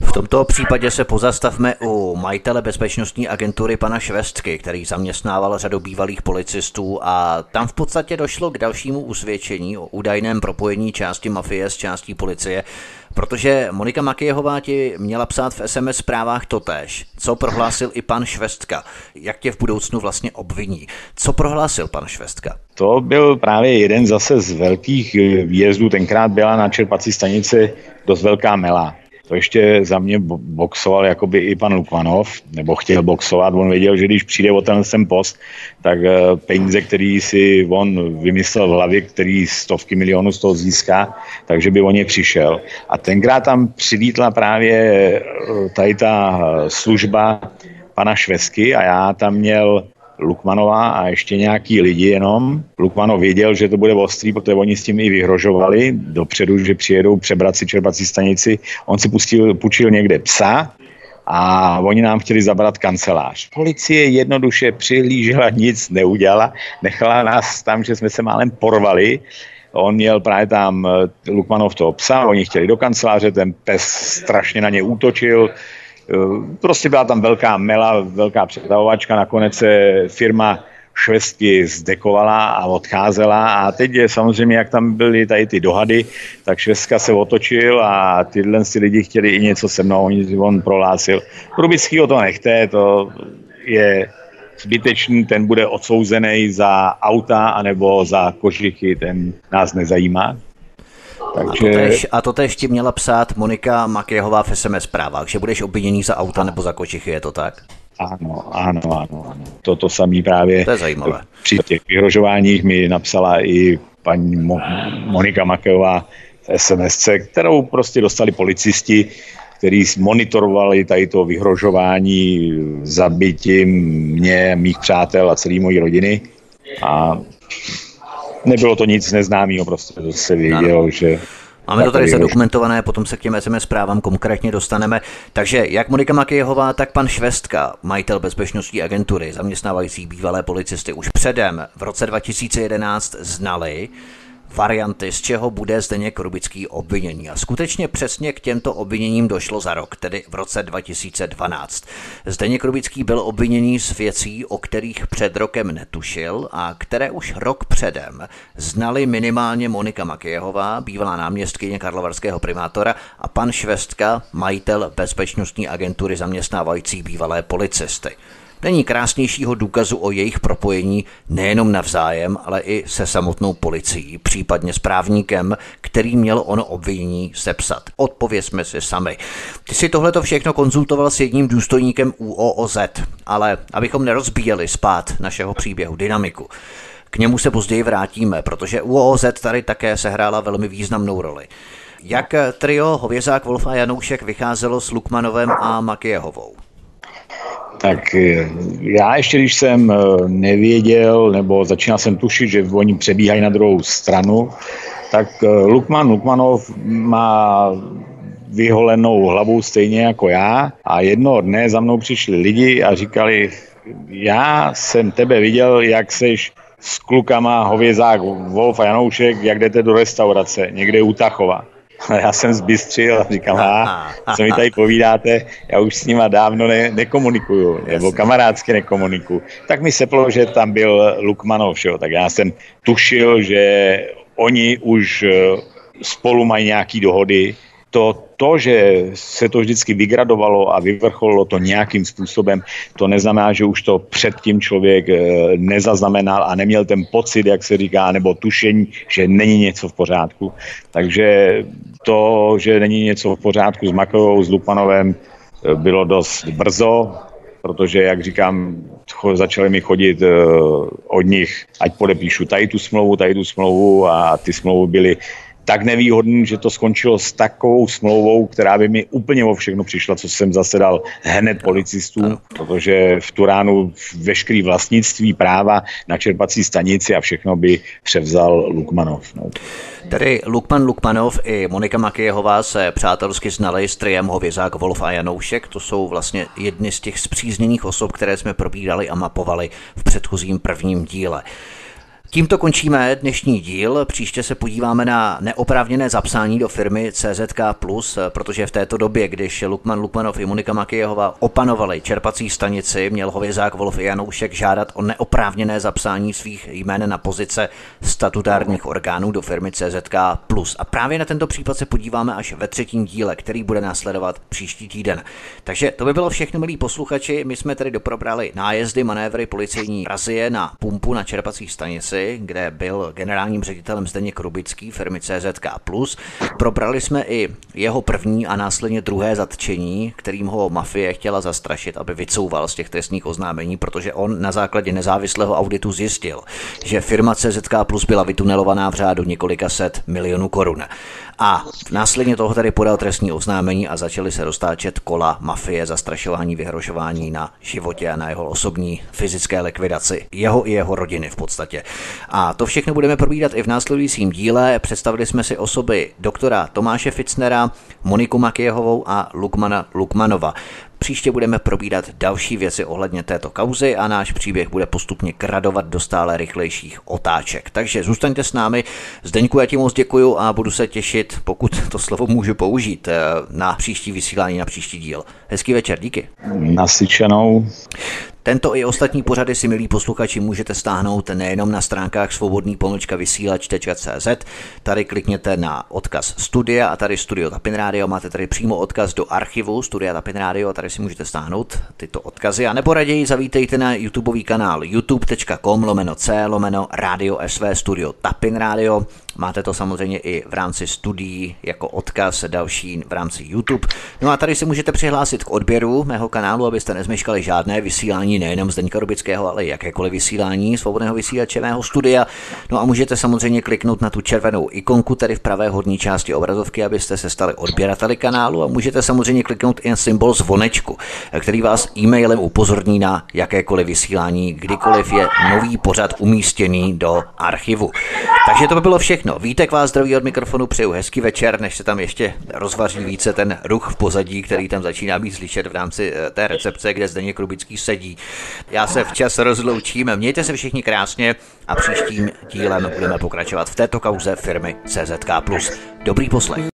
Speaker 1: V tomto případě se pozastavme u majitele bezpečnostní agentury pana Švestky, který zaměstnával řadu bývalých policistů a tam v podstatě došlo k dalšímu usvědčení o údajném propojení části mafie s částí policie, protože Monika Makijehová ti měla psát v SMS zprávách totéž, co prohlásil i pan Švestka, jak tě v budoucnu vlastně obviní. Co prohlásil pan Švestka?
Speaker 2: To byl právě jeden zase z velkých výjezdů, tenkrát byla na čerpací stanici dost velká mela to ještě za mě boxoval jakoby i pan Lukmanov, nebo chtěl boxovat. On věděl, že když přijde o ten sem post, tak eh, peníze, který si on vymyslel v hlavě, který stovky milionů z toho získá, takže by o ně přišel. A tenkrát tam přilítla právě eh, tady ta služba pana Švesky a já tam měl Lukmanova a ještě nějaký lidi jenom. Lukmanov věděl, že to bude ostrý, protože oni s tím i vyhrožovali dopředu, že přijedou přebrat si čerpací stanici. On si pustil, půjčil někde psa, a oni nám chtěli zabrat kancelář. Policie jednoduše přihlížela, nic neudělala, nechala nás tam, že jsme se málem porvali. On měl právě tam eh, Lukmanov toho psa, oni chtěli do kanceláře, ten pes strašně na ně útočil, prostě byla tam velká mela, velká přetavovačka, nakonec se firma švestky zdekovala a odcházela a teď je samozřejmě, jak tam byly tady ty dohady, tak švestka se otočil a tyhle si lidi chtěli i něco se mnou, on prohlásil. Rubický o to nechte, to je zbytečný, ten bude odsouzený za auta anebo za kožichy, ten nás nezajímá.
Speaker 1: Takže... A, to tež, a ti měla psát Monika Makéhová v SMS zprávách, že budeš obviněný za auta nebo za kočichy, je to tak?
Speaker 2: Ano, ano, ano. ano. To, to samý právě
Speaker 1: to je zajímavé.
Speaker 2: při těch vyhrožováních mi napsala i paní Mo- Monika Makéhová v SMS, kterou prostě dostali policisti, který monitorovali tady to vyhrožování zabitím mě, mých přátel a celé mojí rodiny. A nebylo to nic neznámého, prostě to se vědělo, ano. že
Speaker 1: Máme to tady zadokumentované, potom se k těm SMS zprávám konkrétně dostaneme. Takže jak Monika Makijehová, tak pan Švestka, majitel bezpečnostní agentury, zaměstnávající bývalé policisty, už předem v roce 2011 znali, varianty, z čeho bude Zdeněk Rubický obvinění. A skutečně přesně k těmto obviněním došlo za rok, tedy v roce 2012. Zdeněk Rubický byl obviněný z věcí, o kterých před rokem netušil a které už rok předem znali minimálně Monika Makijehová, bývalá náměstkyně karlovarského primátora a pan Švestka, majitel bezpečnostní agentury zaměstnávající bývalé policisty. Není krásnějšího důkazu o jejich propojení nejenom navzájem, ale i se samotnou policií, případně s právníkem, který měl ono obvinění sepsat. Odpovězme si sami. Ty si tohleto všechno konzultoval s jedním důstojníkem UOOZ, ale abychom nerozbíjeli spát našeho příběhu, dynamiku. K němu se později vrátíme, protože UOZ tady také sehrála velmi významnou roli. Jak trio Hovězák, Wolf a Janoušek vycházelo s Lukmanovem a Makijehovou?
Speaker 2: Tak eh, já ještě, když jsem eh, nevěděl, nebo začínal jsem tušit, že oni přebíhají na druhou stranu, tak eh, Lukman Lukmanov má vyholenou hlavu stejně jako já a jednoho dne za mnou přišli lidi a říkali, já jsem tebe viděl, jak seš s klukama Hovězák, Wolf a Janoušek, jak jdete do restaurace, někde u Tachova. A já jsem zbystřil a říkám, a co mi tady povídáte, já už s nima dávno ne, nekomunikuju, nebo kamarádsky nekomunikuju. Tak mi seplo, že tam byl Lukmanov, jo. tak já jsem tušil, že oni už eh, spolu mají nějaký dohody, to, to, že se to vždycky vygradovalo a vyvrcholilo to nějakým způsobem, to neznamená, že už to předtím člověk eh, nezaznamenal a neměl ten pocit, jak se říká, nebo tušení, že není něco v pořádku. Takže to, že není něco v pořádku s Makovou, s Lupanovem, eh, bylo dost brzo, protože, jak říkám, začali mi chodit uh, od nich, ať podepíšu tady tu smlouvu, tady tu smlouvu a ty smlouvy byly tak nevýhodný, že to skončilo s takovou smlouvou, která by mi úplně o všechno přišla, co jsem zasedal hned policistům, protože v Turánu veškerý vlastnictví práva na čerpací stanici a všechno by převzal Lukmanov. No.
Speaker 1: Tedy Lukman Lukmanov i Monika Makijehová se přátelsky znali s triem Hovězák, Wolf a Janoušek. To jsou vlastně jedny z těch zpřízněných osob, které jsme probírali a mapovali v předchozím prvním díle. Tímto končíme dnešní díl. Příště se podíváme na neoprávněné zapsání do firmy CZK+, protože v této době, když Lukman Lukmanov i Monika Makijehova opanovali čerpací stanici, měl hovězák Wolf Janoušek žádat o neoprávněné zapsání svých jmén na pozice statutárních orgánů do firmy CZK+. A právě na tento případ se podíváme až ve třetím díle, který bude následovat příští týden. Takže to by bylo všechno, milí posluchači. My jsme tedy doprobrali nájezdy, manévry policejní razie na pumpu na čerpací stanici kde byl generálním ředitelem Zdeněk Rubický firmy CZK+. Probrali jsme i jeho první a následně druhé zatčení, kterým ho mafie chtěla zastrašit, aby vycouval z těch trestních oznámení, protože on na základě nezávislého auditu zjistil, že firma CZK Plus byla vytunelovaná v řádu několika set milionů korun. A následně toho tady podal trestní oznámení a začaly se roztáčet kola mafie, zastrašování, vyhrožování na životě a na jeho osobní fyzické likvidaci. Jeho i jeho rodiny v podstatě. A to všechno budeme probídat i v následujícím díle. Představili jsme si osoby doktora Tomáše Ficnera, Moniku Makijehovou a Lukmana Lukmanova. Příště budeme probídat další věci ohledně této kauzy a náš příběh bude postupně kradovat do stále rychlejších otáček. Takže zůstaňte s námi. Zdeňku, já ti moc děkuju a budu se těšit, pokud to slovo můžu použít, eh, na příští vysílání, na příští díl. Hezký večer, díky.
Speaker 2: Nasyčenou.
Speaker 1: Tento i ostatní pořady si, milí posluchači, můžete stáhnout nejenom na stránkách svobodný pomlčka vysílač.cz. Tady klikněte na odkaz studia a tady Studio Tapin Radio. Máte tady přímo odkaz do archivu Studia Tapin Radio a tady si můžete stáhnout tyto odkazy. A nebo raději zavítejte na YouTubeový kanál youtube.com lomeno c lomeno radio sv studio Tapin Radio. Máte to samozřejmě i v rámci studií jako odkaz další v rámci YouTube. No a tady si můžete přihlásit k odběru mého kanálu, abyste nezmeškali žádné vysílání nejenom Zdeňka Rubického, ale jakékoliv vysílání svobodného vysílače mého studia. No a můžete samozřejmě kliknout na tu červenou ikonku tady v pravé horní části obrazovky, abyste se stali odběrateli kanálu a můžete samozřejmě kliknout i na symbol zvonečku, který vás e-mailem upozorní na jakékoliv vysílání, kdykoliv je nový pořad umístěný do archivu. Takže to by bylo všechno všechno. Vítek vás zdraví od mikrofonu, přeju hezký večer, než se tam ještě rozvaří více ten ruch v pozadí, který tam začíná být slyšet v rámci eh, té recepce, kde Zdeněk Krubický sedí. Já se včas rozloučím, mějte se všichni krásně a příštím dílem budeme pokračovat v této kauze firmy CZK+. Dobrý poslech.